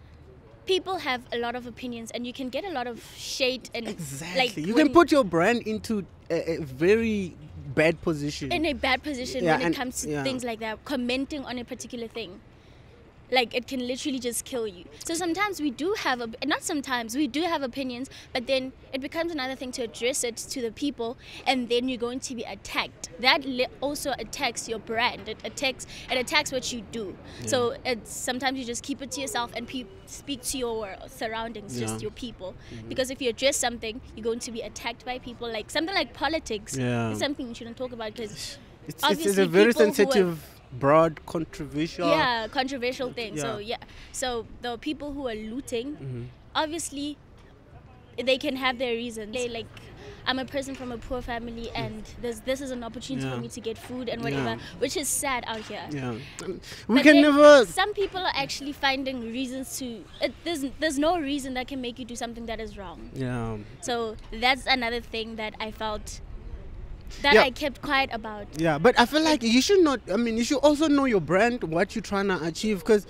people have a lot of opinions and you can get a lot of shade and Exactly. like you can put your brand into a, a very bad position. in a bad position Yeah, when and- it comes to yeah. things like that commenting on a particular thing like it can literally just kill you. So sometimes we do have a not sometimes we do have opinions but then it becomes another thing to address it to the people and then you're going to be attacked. That also attacks your brand. It attacks it attacks what you do. So it's sometimes you just keep it to yourself and pe- speak to your surroundings Yeah. just your people. Mm-hmm. Because if you address something you're going to be attacked by people like something like politics. Yeah. it's something you shouldn't talk about because it's, it's, a very people who are- sensitive, broad, controversial. yeah controversial thing so Yeah. yeah so the people who are looting Mhm. obviously they can have their reasons they like i'm a person from a poor family and this this is an opportunity Yeah. for me to get food and whatever Yeah. which is sad out here Yeah. We But can never. some people are actually finding reasons to it, there's there's no reason that can make you do something that is wrong Yeah. so that's another thing that i felt that Yeah. i kept quiet about Yeah, but I feel like you should not. I mean, you should also know your brand, what you're trying to achieve, because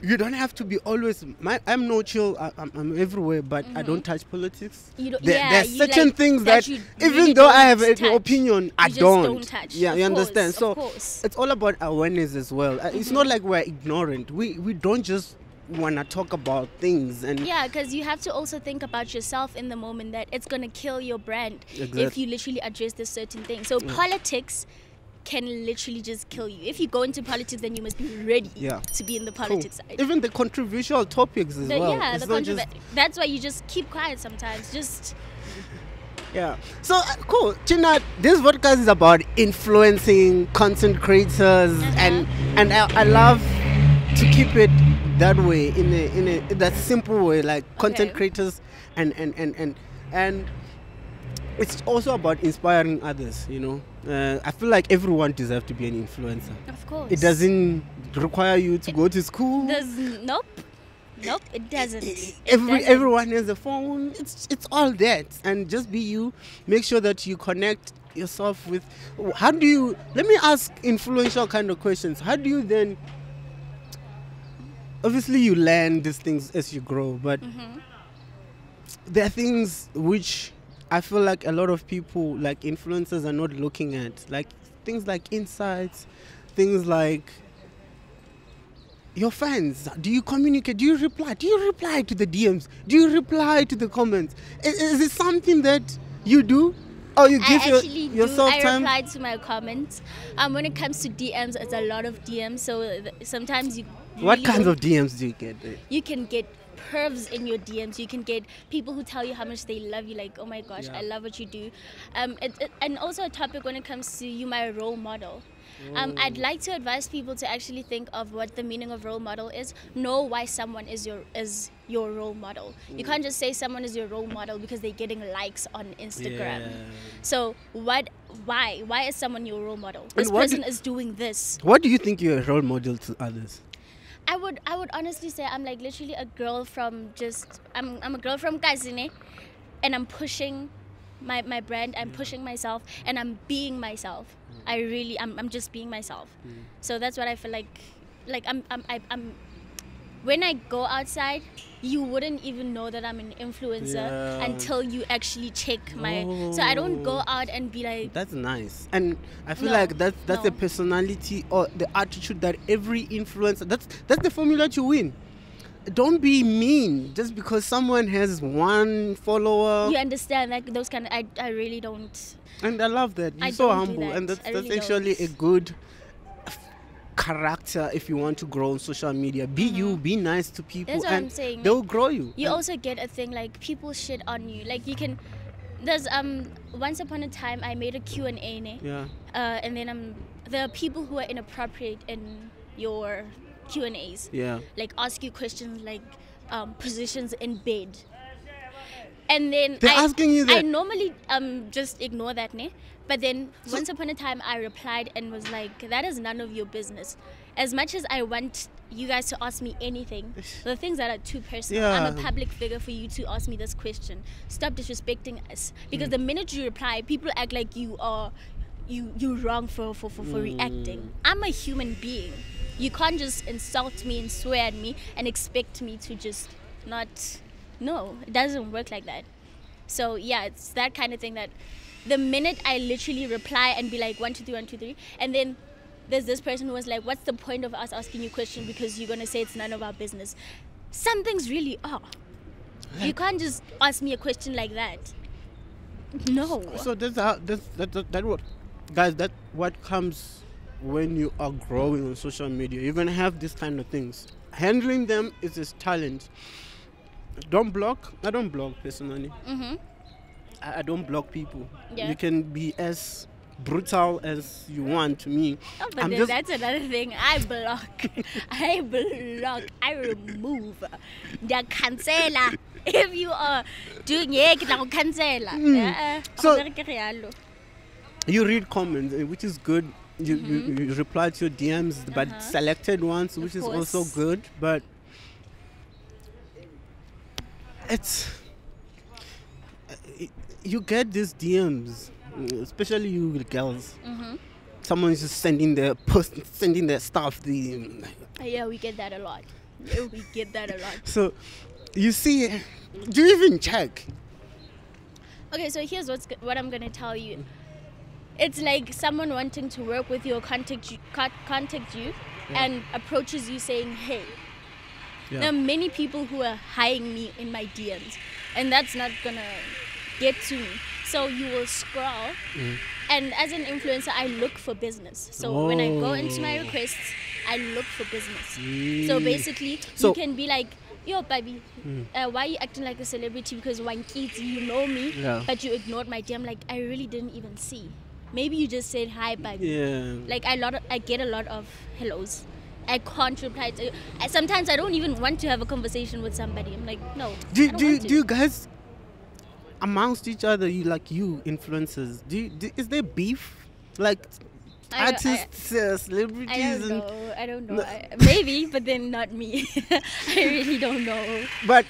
you don't have to be always. My, I'm no chill. I, I'm, I'm everywhere, but I don't touch politics. You don't- There, yeah, there's certain like things that that, even really though I have an opinion, I just don't. don't touch. Yeah, Of you understand. so course. it's all about awareness as well. Uh, It's not like we're ignorant. We we don't just want to talk about things and Yeah, because you have to also think about yourself in the moment that it's gonna kill your brand if you literally address this certain thing. So politics can literally just kill you. If you go into politics, then you must be ready Yeah. to be in the Cool. politics side. Even the controversial topics as The- well. yeah, It's the controver- that's why you just keep quiet sometimes. Just Yeah. So uh, cool, China. This podcast is about influencing content creators, and and I, I love to keep it that way in a in a in that simple way, like content Okay. creators, and and and and and it's also about inspiring others. You know, uh, I feel like everyone deserves to be an influencer. of course. It doesn't require you to go to school. There's nope, nope. It doesn't. It Every doesn't. everyone has a phone. It's it's all that, and just be you. Make sure that you connect yourself with. How do you? Let me ask influential kind of questions. How do you then? Obviously, you learn these things as you grow, but Mm-hmm. there are things which I feel like a lot of people, like influencers, are not looking at. Like things like insights, things like your fans do you communicate do you reply do you reply to the dms do you reply to the comments is, is it something that you do or you I give your, actually do. yourself I time reply to my comments. Um, when it comes to DMs, it's a lot of DMs. So th- sometimes you. What kinds of dms do you get You can get curves in your DMs. You can get people who tell you how much they love you, like, oh my gosh, Yeah. I love what you do. Um, it, it- and also a topic when it comes to you, my role model. Um, I'd like to advise people to actually think of what the meaning of role model is. Know why someone is your is your role model. You can't just say someone is your role model because they're getting likes on Instagram. Yeah. So what? Why? Why is someone your role model? This what do- person is doing this. What do you think you're a role model to others? I would I would honestly say I'm like literally a girl from just I'm I'm a girl from Kazine and I'm pushing my, my brand, I'm pushing myself and I'm being myself. Hmm. I really I'm I'm just being myself. Hmm. So that's what I feel like like I'm I'm I, I'm when I go outside, you wouldn't even know that I'm an influencer Yeah. until you actually check my. So I don't go Oh. out and be like, That's nice, and I feel No, like that's that's the no. personality or the attitude that every influencer. That's that's the formula to win. Don't be mean just because someone has one follower. you understand like those kind of. I I really don't. And I love that. You're I so humble, and that's that's actually a don't. good f- character if you want to grow on social media. Be you, be nice to people, Mm-hmm. That's what I'm saying, they'll grow you. you also get a thing like people shit on you like you can there's um once upon a time i made a q&a ne? yeah. uh, and then um there are people who are inappropriate in your q&a's Yeah. like ask you questions like um, positions in bed and then They're I, asking you that. I normally um just ignore that ne? but then once upon a time I replied and was like that is none of your business as much as I want you guys to ask me anything the things that are too personal I'm a public figure for you to ask me this question stop disrespecting us Mm. because the minute you reply people act like you are you you wrong for for, for, for Mm. reacting I'm a human being you can't just insult me and swear at me and expect me to just not no it doesn't work like that so yeah it's that kind of thing that the minute i literally reply and be like one two three one two three and then there's this person who was like what's the point of us asking you question because you're going to say it's none of our business some things really are you can't just ask me a question like that no So that's how that's that, that, that what guys that what comes when you are growing on social media. You're gonna have these kind of things. Handling them is a talent. Don't block. I don't block personally. mm-hmm. I, I don't block people. Yeah. You can be as brutal as you want to me. Oh, but I'm then that's another thing. I block. I block. I remove. The cancela. If you are doing it, now cancela. Uh-uh. So- Ga bereke rialo. you read comments, eh, which is good. You, you, you reply to your DMs, but Mm-hmm. Uh-huh. selected ones, which is also good. But it's uh, you get these DMs, especially you girls. Mm-hmm. Someone's just sending their post, sending their stuff. The yeah, we get that a lot. Yeah, we get that a lot. so you see, do you even check? Okay, so here's what's what I'm gonna tell you. It's like someone wanting to work with you or contact you, contact you, and approaches you saying, "Hey." Yeah. There are many people who are hiring me in my DMs, and that's not gonna get to me. So you will scroll, Mm. and as an influencer, I look for business. So when I go into my Oh. requests, I look for business. So Mm. basically, So- you can be like, "Yo, baby, uh, why are you acting like a celebrity? Because one kid, you know me, Yeah. but you ignored my DM. Like I really didn't even see. Maybe you just said hi, baby." Yeah. like I lot of, I get a lot of hellos. I can't reply to. I, sometimes I don't even want to have a conversation with somebody. I'm like, no. do, do, do you guys amongst each other you like you influencers do, you, do is there beef like I don't- I- artists uh, celebrities I don't and know. I don't know. No. I, maybe, but then not me. I really don't know. but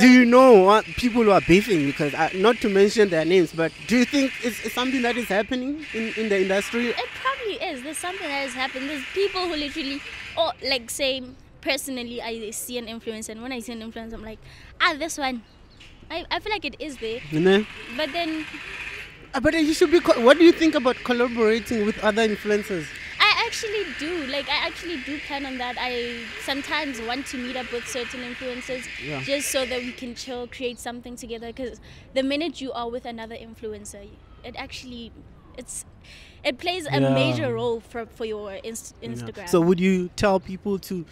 do you know what people who are beefing because uh, not to mention their names but do you think it's, it's something that is happening in, in the industry It probably is. There's something that has happened. There's people who literally, or like say, personally, I see an influencer, and when I see an influencer, I'm like, ah, this one. I, I feel like it is there, know but then Uh, but you should be co- what do you think about collaborating with other influencers I actually do. Like I actually do plan on that. I sometimes want to meet up with certain influencers Yeah. just so that we can chill, create something together. Because the minute you are with another influencer, it actually it's it plays a Yeah. major role for for your inst- Yeah. Instagram. so would you tell people to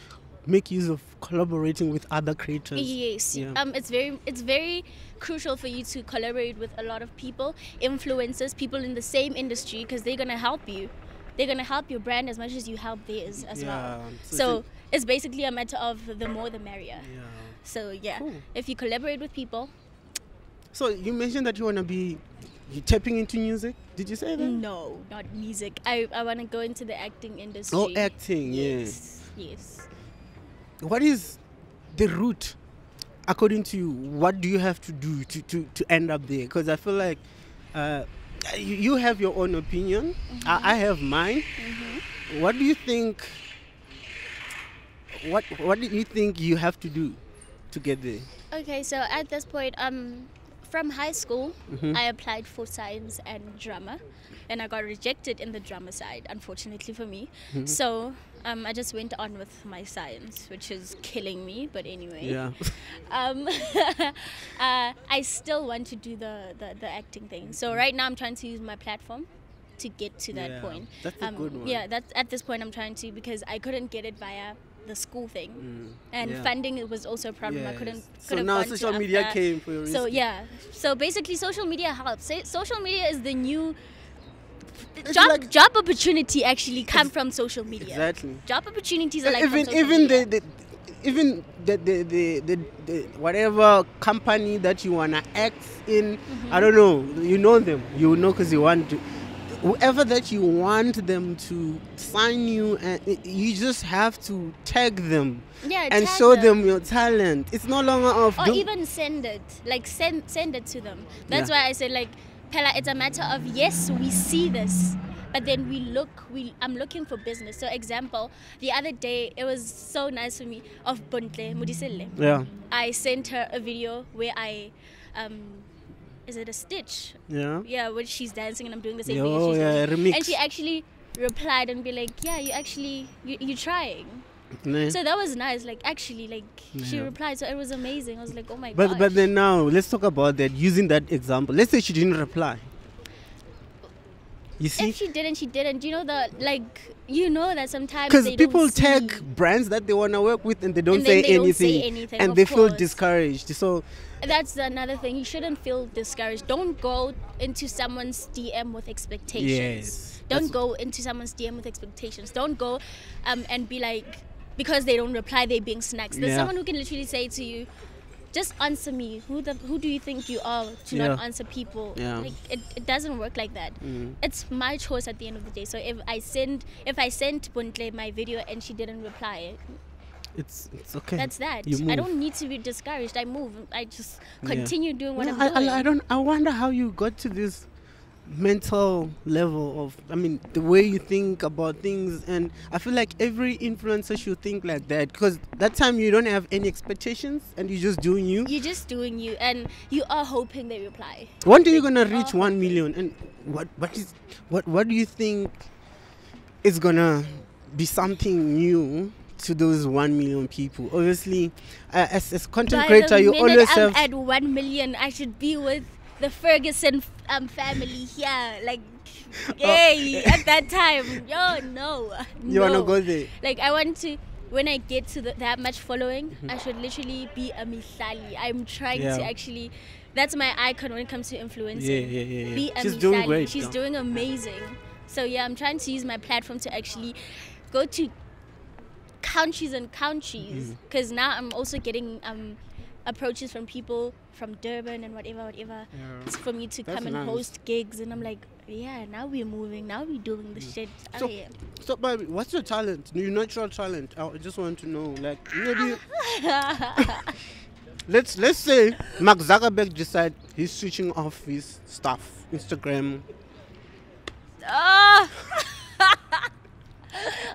make use of collaborating with other creators. Yes. Yeah. Um, it's very it's very crucial for you to collaborate with a lot of people, influencers, people in the same industry, because they're gonna help you. They're gonna help your brand as much as you help theirs as well. So So, it's it's basically a matter of the more the merrier. Yeah. So yeah, Cool. if you collaborate with people, So you mentioned that you wanna be you tapping into music. Did you say that? no, not music. I I wanna go into the acting industry. Oh, acting. Yeah. Yes. Yes. What is the route, according to you? What do you have to do to to, to end up there? Because I feel like. Uh, you, you have your own opinion. I, I have mine. What do you think? What What do you think you have to do to get there? Okay, so at this point, um, from high school, Mm-hmm. I applied for science and drama, and I got rejected in the drama side, unfortunately for me. Mm-hmm. So um, I just went on with my science, which is killing me. But anyway, Yeah. um, uh, I still want to do the, the, the acting thing. So right now, I'm trying to use my platform to get to that Yeah, point. that's a um, good one. Yeah, that's at this point I'm trying to because I couldn't get it via the school thing, and Mm, yeah. funding it was also a problem. I couldn't. Yes. So could've now social media after- came for your So rescue. yeah, so basically social media helps. Social media is the new It's job. like- job opportunity actually come from social media. Exactly. Job opportunities are like even even media. the, the even the the, the, the the whatever company that you wanna act in, Mm-hmm. I don't know. You know them. You know because you want to. Whoever that you want them to sign you, and you just have to tag them yeah, and show them. your talent. It's no longer of or even send it like send send it to them that's Yeah. why i said like pella it's a matter of yes we see this but then we look we i'm looking for business so example the other day it was so nice for me of Bontle Modiselle yeah i sent her a video where i um is it a stitch yeah. yeah where she's dancing and i'm doing the same Yo, thing as she's oh, yeah, remix. and she actually replied and be like yeah you actually you, you're trying Nah. so that was nice like actually like she replied so it was amazing i was like oh my god But but then now let's talk about that. Using that example, let's say she didn't reply. You see, if she didn't, she didn't. You know the like. You know that sometimes because people don't tag brands that they wanna work with and they don't, And say, they don't anything, say anything, and they feel discouraged. So That's another thing. You shouldn't feel discouraged. Don't go into someone's DM with expectations. Yes, Don't that's- go into someone's DM with expectations. Don't go um, and be like because they don't reply, they're being snacks. There's Yeah. someone who can literally say to you. Just answer me. Who the who do you think you are to not answer people? Yeah. Like it, it doesn't work like that. Mm. it's my choice at the end of the day. So if I send if I sent Bontle my video and she didn't reply, it's it's okay. that's that. You I don't need to be discouraged. I move. I just Yeah. continue doing what No, I'm I, doing. I, I don't. I wonder how you got to this mental level of. I mean, the way you think about things, and I feel like every influencer should think like that because that time you don't have any expectations and you're just doing you. You're just doing you, and you are hoping they reply. when day you're gonna reach one hoping. million, and what what is what what do you think is gonna be something new to those one million people? Obviously, uh, as as content By creator, the you always I'm have. at one million, I should be with the Ferguson um, family here. Like, yay! at that time, yo, no, you wanna go there? like I want to when I get to the, that much following, Mm-hmm. I should literally be a Mihlali. I'm trying Yeah. to actually that's my icon when it comes to influencing. Yeah, yeah, yeah, yeah. Be a She's doing great, She's doing amazing. So yeah, I'm trying to use my platform to actually go to countries and countries Mm-hmm. because now I'm also getting um approaches from people from Durban and whatever whatever It's for me to That's come and nice. host gigs and I'm like yeah now we're moving now we're doing the shit oh, So- yeah. So, baby, what's your talent? Your natural talent? I just want to know. Like, maybe. let's let's say Mark Zuckerberg decide he's switching off his stuff, Instagram. Ah!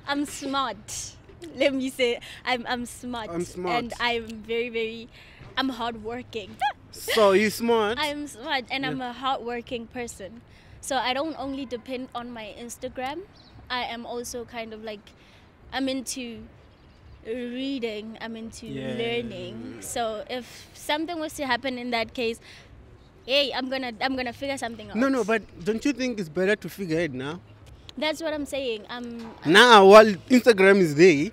I'm smart. Let me say, I'm I'm smart. I'm smart. And I'm very very, I'm hardworking. So you smart. I'm smart and I'm a hardworking person. So I don't only depend on my Instagram. I am also kind of like, I'm into reading. I'm into Yeah. learning. So if something was to happen in that case, hey, I'm gonna I'm gonna figure something out. no, no, but don't you think it's better to figure it now? That's what I'm saying. Um, Now, while Instagram is there,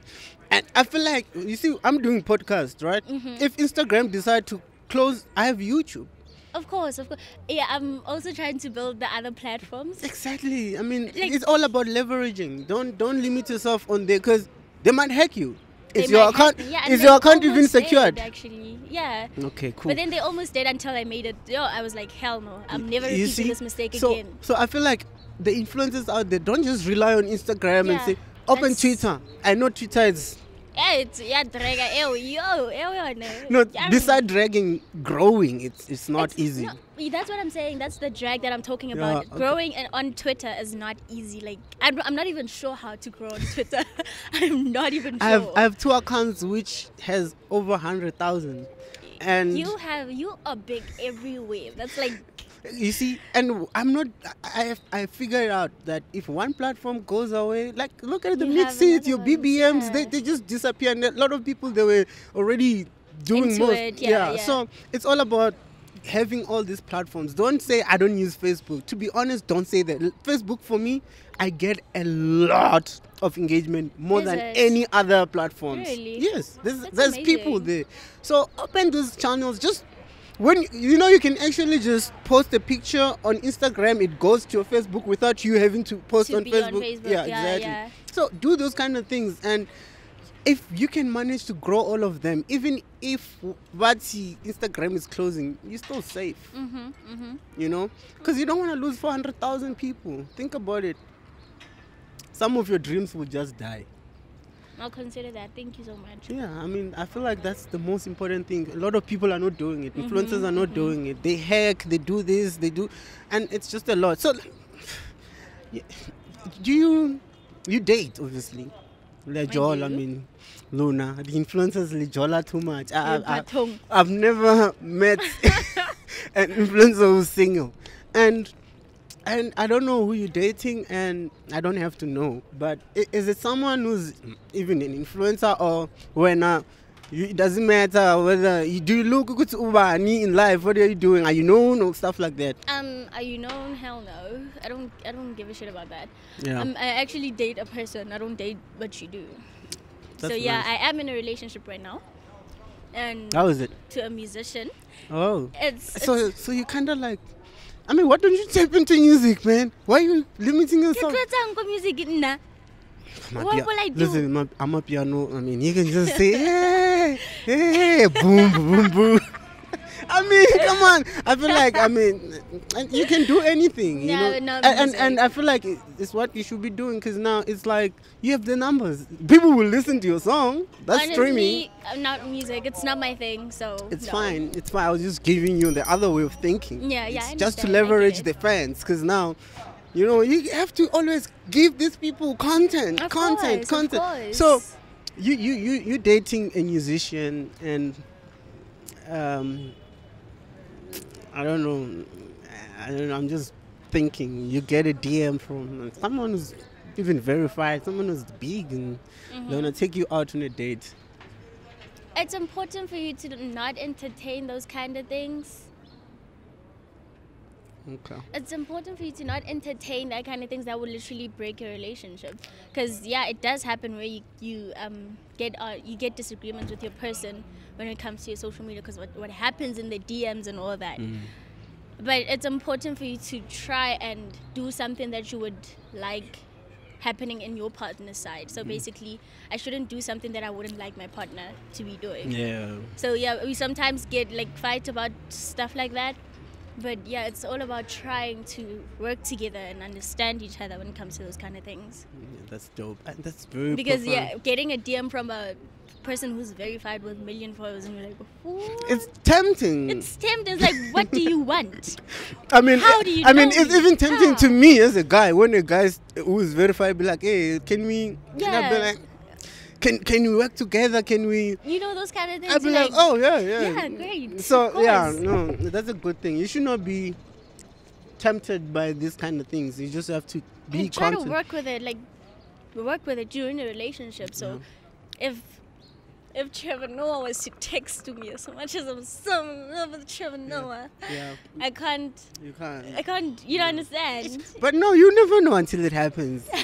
And I feel like you see, I'm doing podcast, right? Mm-hmm. If Instagram decide to close, I have YouTube. Of course, of course. Yeah, I'm also trying to build the other platforms. Exactly. I mean, Like- it's all about leveraging. Don't don't limit yourself on there because they might hack you. Is your account yeah, is your account even secured? actually, yeah. Okay, cool. But then they almost did until I made it. Yo, I was like, hell no, I'm never You repeating see? this mistake so, again. So I feel like the influencers out there don't just rely on Instagram and say open Twitter. I know Twitter is Yeah, it's yeah, drag. Ew, yo, ew, yo, no. no Yeah, beside dragging growing it's it's not it's easy. no, that's what I'm saying. That's the drag that I'm talking Yeah, about. okay. Growing and on Twitter is not easy. Like I'm, I'm not even sure how to grow on Twitter. I'm not even sure. I have I have two accounts which has over hundred thousand. And you have you are big everywhere. That's like You see, and I'm not. I I figured out that if one platform goes away, like look at the You seats, your BBMs, they, yeah. they just disappear. And a lot of people they were already doing Into most. it, yeah, yeah. So it's all about having all these platforms. Don't say I don't use Facebook. To be honest, don't say that. Facebook for me, I get a lot of engagement more Is than it? any other platforms. Really? Yes, there's That's there's people there. So open those channels. Just when you know you can actually just post a picture on Instagram, it goes to your Facebook without you having to post To on, Facebook. on Facebook, Yeah, yeah, exactly. yeah. So do those kind of things, and if you can manage to grow all of them, even if Vati Instagram is closing, you're still safe. mm-hmm, mm-hmm. You know, because you don't want to lose 400,000 people. Think about it. Some of your dreams will just die. I'll consider that. Thank you so much. Yeah, I mean, I feel like that's the most important thing. A lot of people are not doing it. Influencers are not mm-hmm. doing it. They hack, they do this, they do, and it's just a lot. So, do you you date obviously? Lejola, I, mean, Luna. The influencers Lejola too much. I, I've never met an influencer who's single, and and I don't know who you're dating, and I don't have to know. But is it someone who's even an influencer, or when uh, you, it doesn't matter whether you do you look good ubani in life? What are you doing? Are you known or stuff like that? Um, are you known? Hell no. I don't. I don't give a shit about that. Yeah. Um, I actually date a person. I don't date what you do. That's so yeah, nice. I am in a relationship right now, and How is it? to a musician. Oh, It's, so it's so you kind of like. I mean, why don't you tap into music, man? Why are you limiting yourself? ko music. My What will I do? Listen, my, I'm a piano. I mean, you can just say, hey, hey, boom, boom, boom. I mean, come on. I feel like, I mean, and you can do anything, you No, know. no and, and and I feel like it's what you should be doing because now it's like you have the numbers. People will listen to your song. That's streaming. Honestly, I'm not music. It's not my thing. So It's no. fine. It's fine. I was just giving you the other way of thinking. Yeah, yeah, It's just to understand. I get leverage the fans because now, you know, you have to always give these people content, Of content, course, content. So, you you you you dating a musician and um, I don't know. I don't know. I'm just thinking. You get a DM from someone who's even verified, someone who's big, and Mm-hmm. they wanna take you out on a date. It's important for you to not entertain those kind of things. Okay. It's important for you to not entertain that kind of things that will literally break your relationship. Because yeah, it does happen where you, you um get uh, you get disagreements with your person when it comes to your social media. Because what what happens in the DMs and all that. But it's important for you to try and do something that you would like happening in your partner's side. So basically, I shouldn't do something that I wouldn't like my partner to be doing. Yeah. So yeah, we sometimes get like fight about stuff like that. But yeah, it's all about trying to work together and understand each other when it comes to those kind of things. Yeah, that's dope. And that's very Because profound. yeah, getting a DM from a person who's verified with million followers and you're like, "What?" it's tempting. it's tempting. It's like, what do you want? I mean, how do you I mean, it's even tempting to me as a guy when a guy who is verified be like, "Hey, can we?" Can I be Yeah. like, "Can can we work together? Can we?" You know those kind of things. I'd be you're like, "Oh yeah, yeah." yeah, great, So yeah, no, that's a good thing. You should not be tempted by these kind of things. You just have to be and try content. to work with it like work with it during the relationship so if if Trevor Noah was to text to me as much as I'm so in love with Trevor Noah, Yeah, I can't, you can't. I can't, you don't understand. But no, you never know until it happens.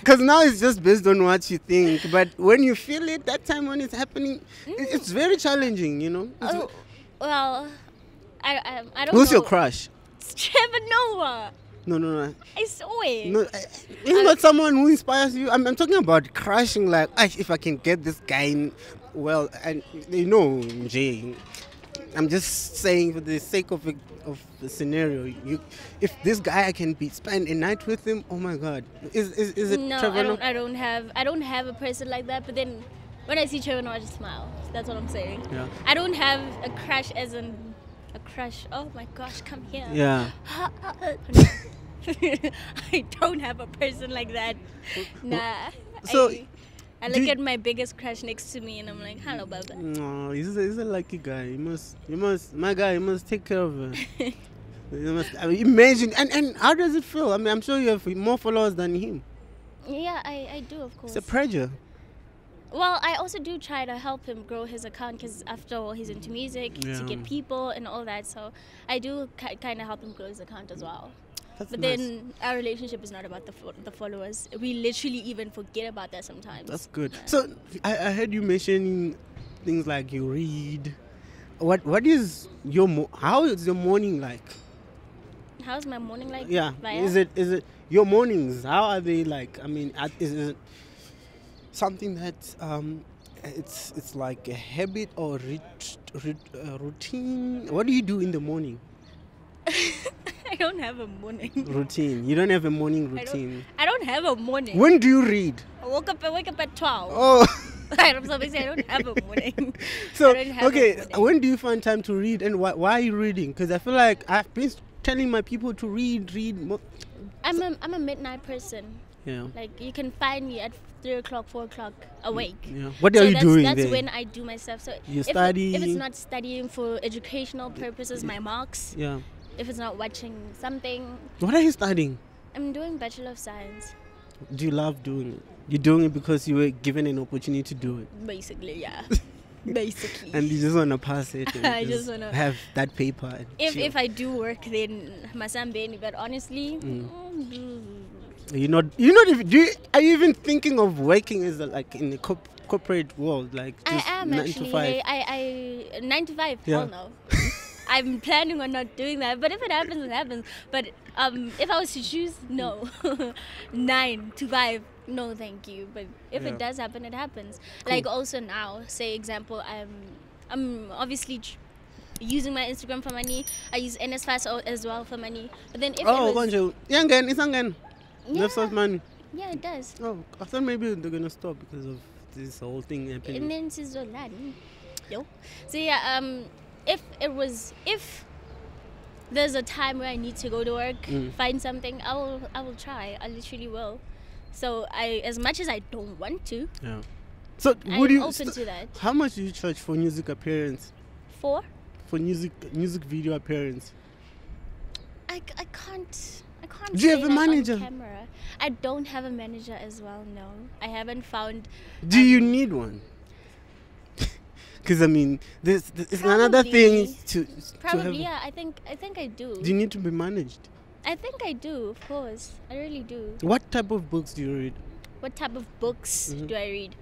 Because now it's just based on what you think. But when you feel it, that time when it's happening, it- it's very challenging, you know? It's- Oh, well, I, I, I don't Who's know. your crush? It's Trevor Noah. No, no, no. I saw it. No, uh, it's not someone who inspires you. I'm, I'm talking about crushing, like, "Ah, if I can get this guy in, well, and you know, Jay, I'm just saying for the sake of it, of the scenario, you, if this guy I can be spend a night with him, oh my God, is is, is it no, Trevor I don't. I don't have. I don't have a person like that. But then, when I see Trevor I just smile. That's what I'm saying. Yeah. I don't have a crush as in a crush. Oh my gosh, come here. Yeah. I don't have a person like that. Nah. so, I, I look at my biggest crush next to me and I'm like, hello, Baba. No, he's a, he's a lucky guy. You must, you must, my guy, you must take care of her. you must I mean, imagine, and and how does it feel? I mean, I'm sure you have more followers than him. Yeah, I, I do, of course. It's a pressure. Well, I also do try to help him grow his account because after all, he's into music to get people and all that. So I do ki- kind of help him grow his account as well. That's But nice. then our relationship is not about the fo- the followers. We literally even forget about that sometimes. That's good. So I, I heard you mentioning things like you read. What what is your mo- how is your morning like? How's my morning like? Yeah, Via? is it is it your mornings? How are they like? I mean, is it something that um, it's it's like a habit or rit- rit- uh, routine? What do you do in the morning? I don't have a morning. Routine. You don't have a morning I don't, routine. I don't have a morning. When do you read? I woke up. I wake up at twelve. Oh. I'm so busy. I don't have a morning. So I don't have a okay, morning. when do you find time to read, and why, why are you reading? Because I feel like I've been telling my people to read, read. Mo- I'm a I'm a midnight person. yeah. Like you can find me at three o'clock, four o'clock awake. Yeah. What are so you that's, doing That's there? when I do my stuff. So You if, it- if it's not studying for educational purposes, my marks. yeah. If it's not watching something, What are you studying? I'm doing Bachelor of Science. Do you love doing it? You're doing it because you were given an opportunity to do it, Basically, yeah. Basically. and you just want to pass it. And I just wanna- have that paper. And if chill. if I do work, then Masambeni. But honestly, Mm. mm, you're not, you're not even. Do you, are you even thinking of working as a, like in the corp- corporate world, like I am nine actually. to five? I I nine to five. Yeah. Hell no. I'm planning on not doing that, but if it happens, it happens. But um, if I was to choose, no, nine to five, no, thank you. But if Yeah. it does happen, it happens. Like also now, say example, I'm I'm obviously. Using my Instagram for money, I use NSFAS o- as well for money. But then if oh, it was, Konjo. Yeah, again, it's again. yeah, Left money. yeah, it does. Oh, I thought maybe they're gonna stop because of this whole thing happening. And then Sizolani. Yo. So yeah, um if it was if there's a time where I need to go to work, Mm. find something, I will I will try. I literally will. So I as much as I don't want to, Yeah. So I'm would you? open to that. How much do you charge for music appearance? For For music music video appearance? I, I can't I can't Do you have a manager? camera. I don't have a manager as well, no. I haven't found Do you Um, need one? Because I mean, this, this is another thing to to probably have. yeah, I think I think I do. Do you need to be managed? I think I do, of course. I really do. What type of books do you read? What type of books Mhm. do I read?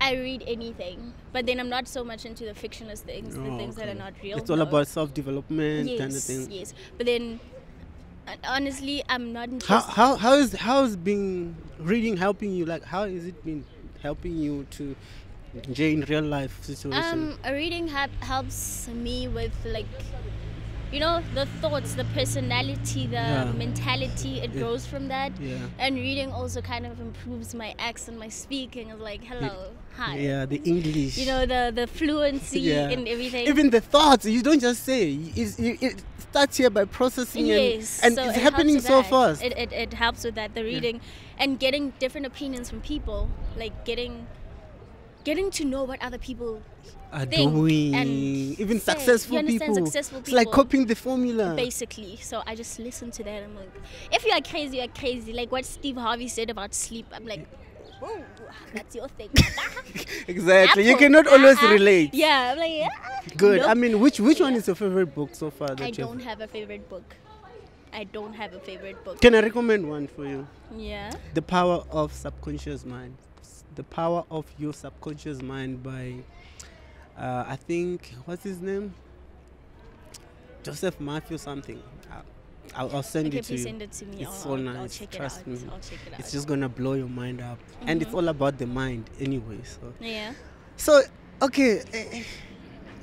I read anything, but then I'm not so much into the fictionless things, the Oh, things that are not real. It's all about self development yes, kind of thing. yes. But then, uh, honestly, I'm not How how how is how is being reading helping you? Like how is it been helping you to Jay in real life situation? Um, reading helps me with like, you know, the thoughts, the personality, the Yeah. mentality. It Yeah. grows from that. yeah. And reading also kind of improves my accent, my speaking. Is like, hello, hi. Yeah, the English. You know, the the fluency Yeah. and everything. even the thoughts you don't just say it's, it, it starts here by processing yes, and, and so it's it happening so that. fast It, it, it helps with that, the reading, and getting different opinions from people, like getting getting to know what other people are think doing and even say. successful You people successful it's like copying the formula basically. So I just listen to that. I'm like, if you are crazy, you're crazy. Like what Steve Harvey said about sleep. I'm like, oh, that's your thing. exactly. You cannot always Uh-uh. relate. Yeah, I'm like, yeah. Good. Nope. I mean, which which one is your favorite book so far? I don't have a favorite book. I don't have a favorite book. Can I recommend one for you? Yeah. The Power of Subconscious Mind. The Power of Your Subconscious Mind by, uh, I think, what's his name? Joseph Matthew something. I'll, I'll, I'll send Okay, it to you. send it to me. It's I'll, so nice. Trust it out. me. I'll check it out. It's just gonna blow your mind up, and it's Mhm. all about the mind anyway. So, yeah. so okay, eh,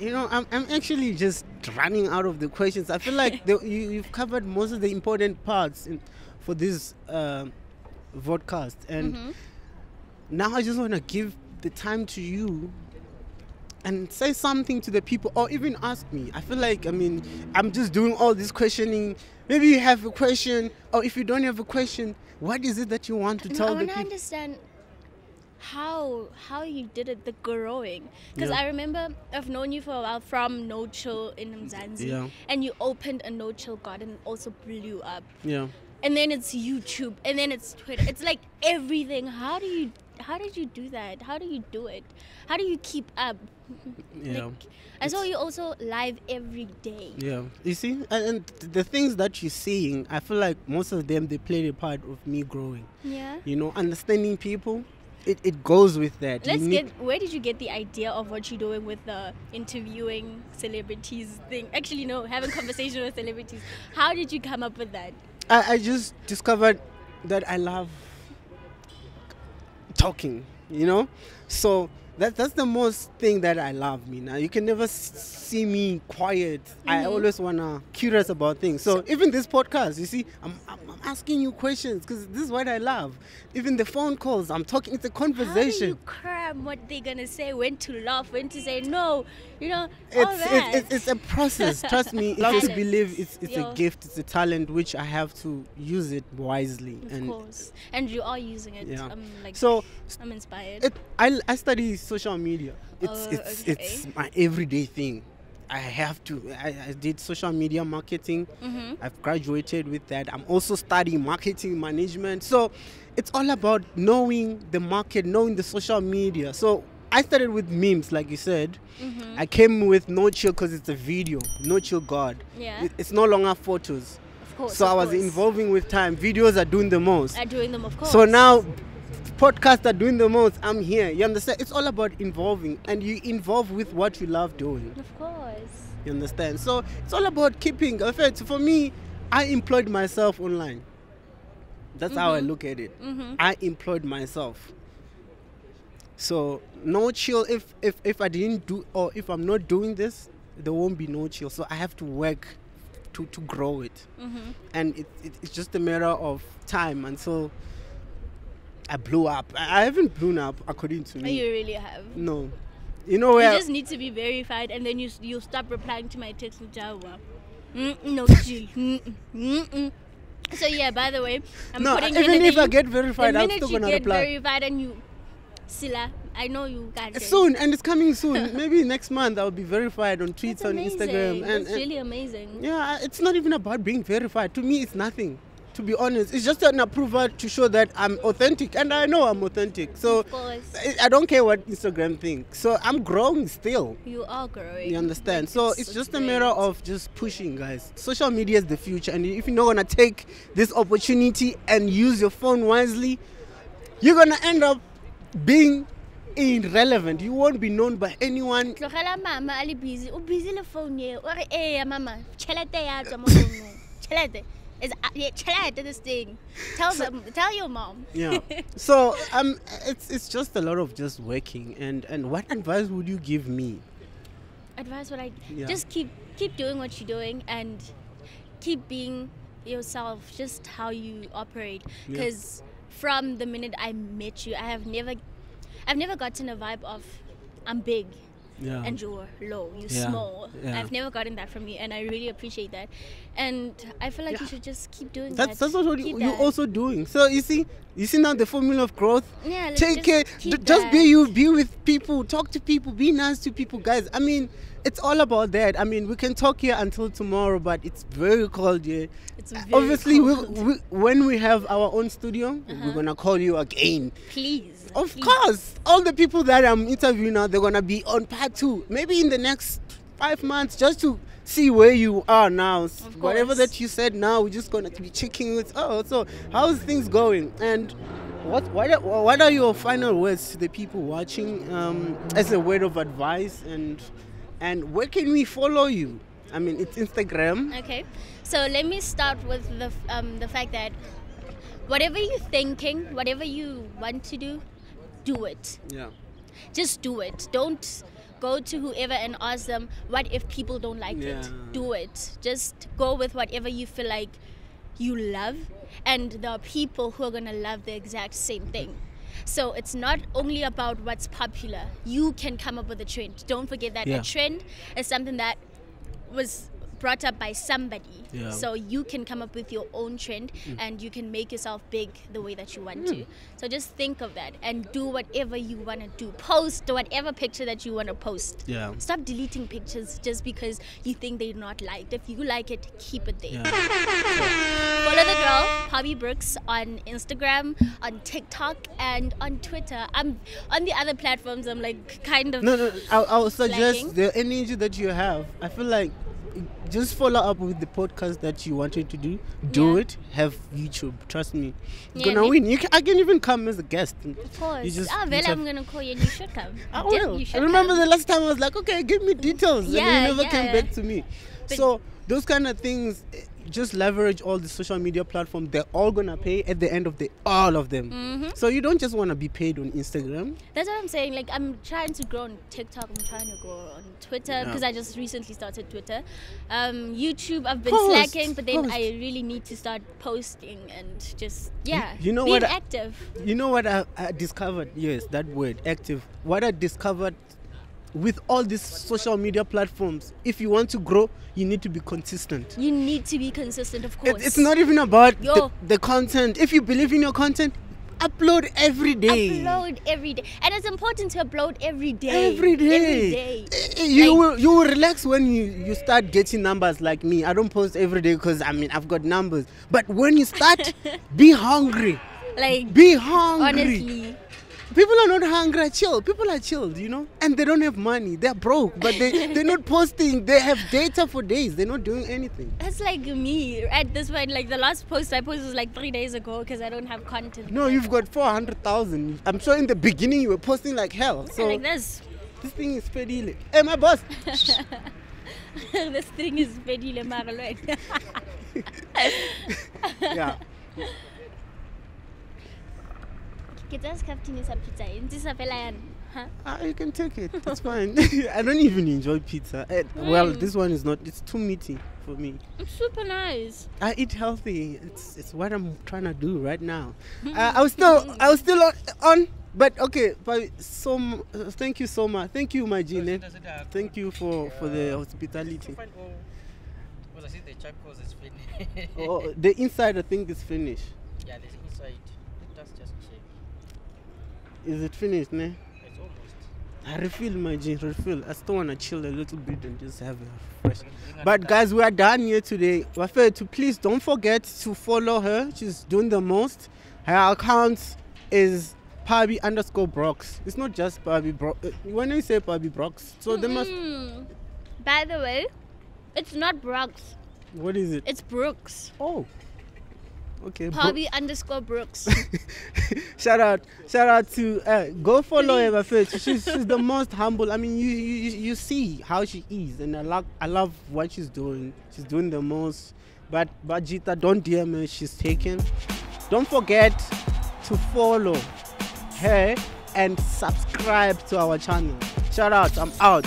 you know, I'm I'm actually just running out of the questions. I feel like the, you you've covered most of the important parts in, for this uh, vodcast, and Mhm. Now I just want to give the time to you and say something to the people or even ask me. I feel like, I mean, I'm just doing all this questioning. Maybe you have a question, or if you don't have a question, what is it that you want to No, I tell the want to understand how how you did it, the growing. Because Yeah. I remember I've known you for a while from No Chill in Mzansi, Yeah. and you opened a No Chill garden, also blew up. Yeah. And then it's YouTube, and then it's Twitter. It's like everything. How do you? How did you do that? How do you do it? How do you keep up? Yeah. Like, I saw you also live every day. Yeah, you see, and, and the things that you're seeing, I feel like most of them they played a part of me growing. Yeah. You know, understanding people, it, it goes with that. Let's get. Where did you get the idea of what you're doing with the interviewing celebrities thing? Actually, no, having conversation with celebrities. How did you come up with that? I, I just discovered that I love talking, you know? So that that's the most thing that I love me now. You can never see me quiet. I Mhm. always wanna curious about things. So, even this podcast, you see, I'm, I'm, I'm asking you questions because this is what I love. Even the phone calls, I'm talking. It's a How do conversation. you cram what they're gonna say? When to laugh? When to say no? You know all it's, that. it's, it's, it's a process. Trust me. I to Talent. believe it's, it's a gift. It's a talent which I have to use it wisely. of and course, and you are using it. Yeah. I'm like, so I'm inspired. it, I, I study social media. It's Oh, it's okay. it's my everyday thing. I have to. I, I did social media marketing. Mhm. I've graduated with that. I'm also studying marketing management. So it's all about knowing the market, knowing the social media. So I started with memes, like you said. Mhm. I came with no chill because it's a video, no chill God. Yeah. It's no longer photos. Of course. so of I was course. involving with time. Videos are doing the most. Are doing them, of course. So now podcasts are doing the most. I'm here. You understand? It's all about involving and you involve with what you love doing. Of course. You understand? So it's all about keeping. In fact, for me, I employed myself online. That's how I Mhm. look at it. Mhm. I employed myself. So no chill. If if if I didn't do or if I'm not doing this, there won't be no chill. So I have to work to to grow it Mhm. and it, it, it's just a matter of time until I blew up. I, I haven't blown up according to me. you really have. No, you know where? You just need to be verified, and then you you stop replying to my text with Jawa. Mm, no. Mm. So yeah. By the way, I'm no, putting even if I get verified, I'm still gonna get reply verified and you, Sila, I know you got it. soon, and it's coming soon. Maybe next month I'll be verified on tweets on. Instagram, and, and really amazing. yeah, it's not even about being verified. To me, it's nothing. To be honest, it's just an approval to show that I'm authentic, and I know I'm authentic. So I- don't care what Instagram thinks. So I'm growing still. you are growing. You understand? Like, So it's, just a matter of just pushing, guys. Social media is the future, and if you're not gonna take this opportunity and use your phone wisely, you're gonna end up being irrelevant. You won't be known by anyone. tlogela mama a le busy o busy le phone eo o re eya mama tšhelete ya tswa mo founong tšhelete is uh, yeah, tšhelete this thing tell them tell your mom Yeah. so um, it's it's just a lot of just working. And and what advice would you give me? advice would I Yeah. just keep keep doing what you're doing and keep being yourself just how you operate Yeah. because from the minute I met you I have never I've never gotten a vibe of I'm big Yeah. and you're low, you're Yeah, small. yeah. I've never gotten that from you, and I really appreciate that. And I feel like you should just keep doing that's that. that's what Keep you- that. you're also doing. So you see, you see now the formula of growth. Yeah, let's take just care. keep d- Just be you. Be with people. Talk to people. Be nice to people, guys. I mean, it's all about that. I mean, we can talk here until tomorrow, but it's very cold here. It's uh, very Obviously, cold. we, when we have our own studio, we're uh-huh. gonna call you again. Please. Of please. course, all the people that I'm interviewing now, they're gonna be on part two, maybe in the next five months, just to see where you are now. Whatever that you said now, we're just gonna be checking with. Oh, so how's things going? And what what are, what are your final words to the people watching um, as a word of advice and and where can we follow you? I mean, it's Instagram. Okay, so let me start with the um, the fact that whatever you're thinking, whatever you want to do, do it. Yeah. Just do it. Don't go to whoever and ask them what if people don't like it. Do it. Just go with whatever you feel like you love, and there are people who are gonna love the exact same thing. So it's not only about what's popular. You can come up with a trend. Don't forget that Yeah. a trend is something that was brought up by somebody. Yeah. So you can come up with your own trend hmm. and you can make yourself big the way that you want to. Hmm. So just think of that and do whatever you want to do. Post whatever picture that you want to post. Yeah. Stop deleting pictures just because you think they're not liked. If you like it, keep it there. Yeah. Follow the girl, Parbie Broox, on Instagram, on TikTok, and on Twitter. I'm on the other platforms. I'm like kind of No, no. I, I would suggest Slacking. the energy that you have. I feel like just follow up with the podcast that you wanted to do. Do Yeah. it. Have YouTube. Trust me. You're Yeah, gonna win. You can, I can even come as a guest. Of course. You just- ah, you well, I'm gonna call you and you should come. I will. I remember come. the last time I was like, okay, give me details, Yeah, and you never came back to me. But- so those kind of things, just leverage all the social media platforms. They're all gonna pay at the end of the all of them. Mm-hmm. So you don't just want to be paid on Instagram. That's what I'm saying. Like, I'm trying to grow on TikTok. I'm trying to grow on Twitter Yeah. because I just recently started Twitter. Um, YouTube, I've been Post, slacking, but then post. I really need to start posting and just yeah, you know being what I- active. You know what I, I discovered? Yes, that word, active. What I discovered with all these social media platforms, if you want to grow, you need to be consistent. You need to be consistent, of course. It, it's not even about the, the content. If you believe in your content, upload every day. upload every day, and it's important to upload every day. Every day. Every day. You Like- will you will relax when you, you start getting numbers like me. I don't post every day because I mean I've got numbers. But when you start, be hungry. Like Be hungry. honestly, People are not hungry, chill. People are chilled, you know, and they don't have money. They're broke, but they they're not posting. They have data for days. They're not doing anything. that's like me at this point. Like the last post I posted was like three days ago because I don't have content. No, you've got four hundred thousand. I'm sure in the beginning you were posting like hell. So like this. this thing is pedile. Hey, my boss. this thing is bedile maralwen. yeah. Ke tsaya scaftini sa pizza e ntse sa fela yana. Huh? Ah, you can take it. It's fine. I don't even enjoy pizza. Well, Mm. this one is not. It's too meaty for me. It's super nice. I eat healthy. It's it's what I'm trying to do right now. Uh, I was still I was still on, on but okay. But so uh, thank you so much. Thank you, my Gene. Thank you for for the hospitality. Fine. Oh, I see the charcoal is finished. Oh, the inside I think is finished. yeah, the inside. Let us just check. Is it finished, ne? It's almost. I refill my Gene. Refill. I still wanna chill a little bit and just have a fresh. But guys, we are done here today. Wafe, to please don't forget to follow her. She's doing the most. Her account is Parbie underscore Broox. It's not just Parbie Broox. When I say Parbie Broox, so they must. Mm. By the way, it's not Brooks. What is it? It's Brooks. Oh. Okay. Parbie underscore Broox. shout out, shout out to uh, go follow her. Wafe. She's she's the most humble. I mean, you you you see how she is, and I love I love what she's doing. She's doing the most. But but Bajita, don't DM her. She's taken. Don't forget to follow her and subscribe to our channel. Shout out. I'm out.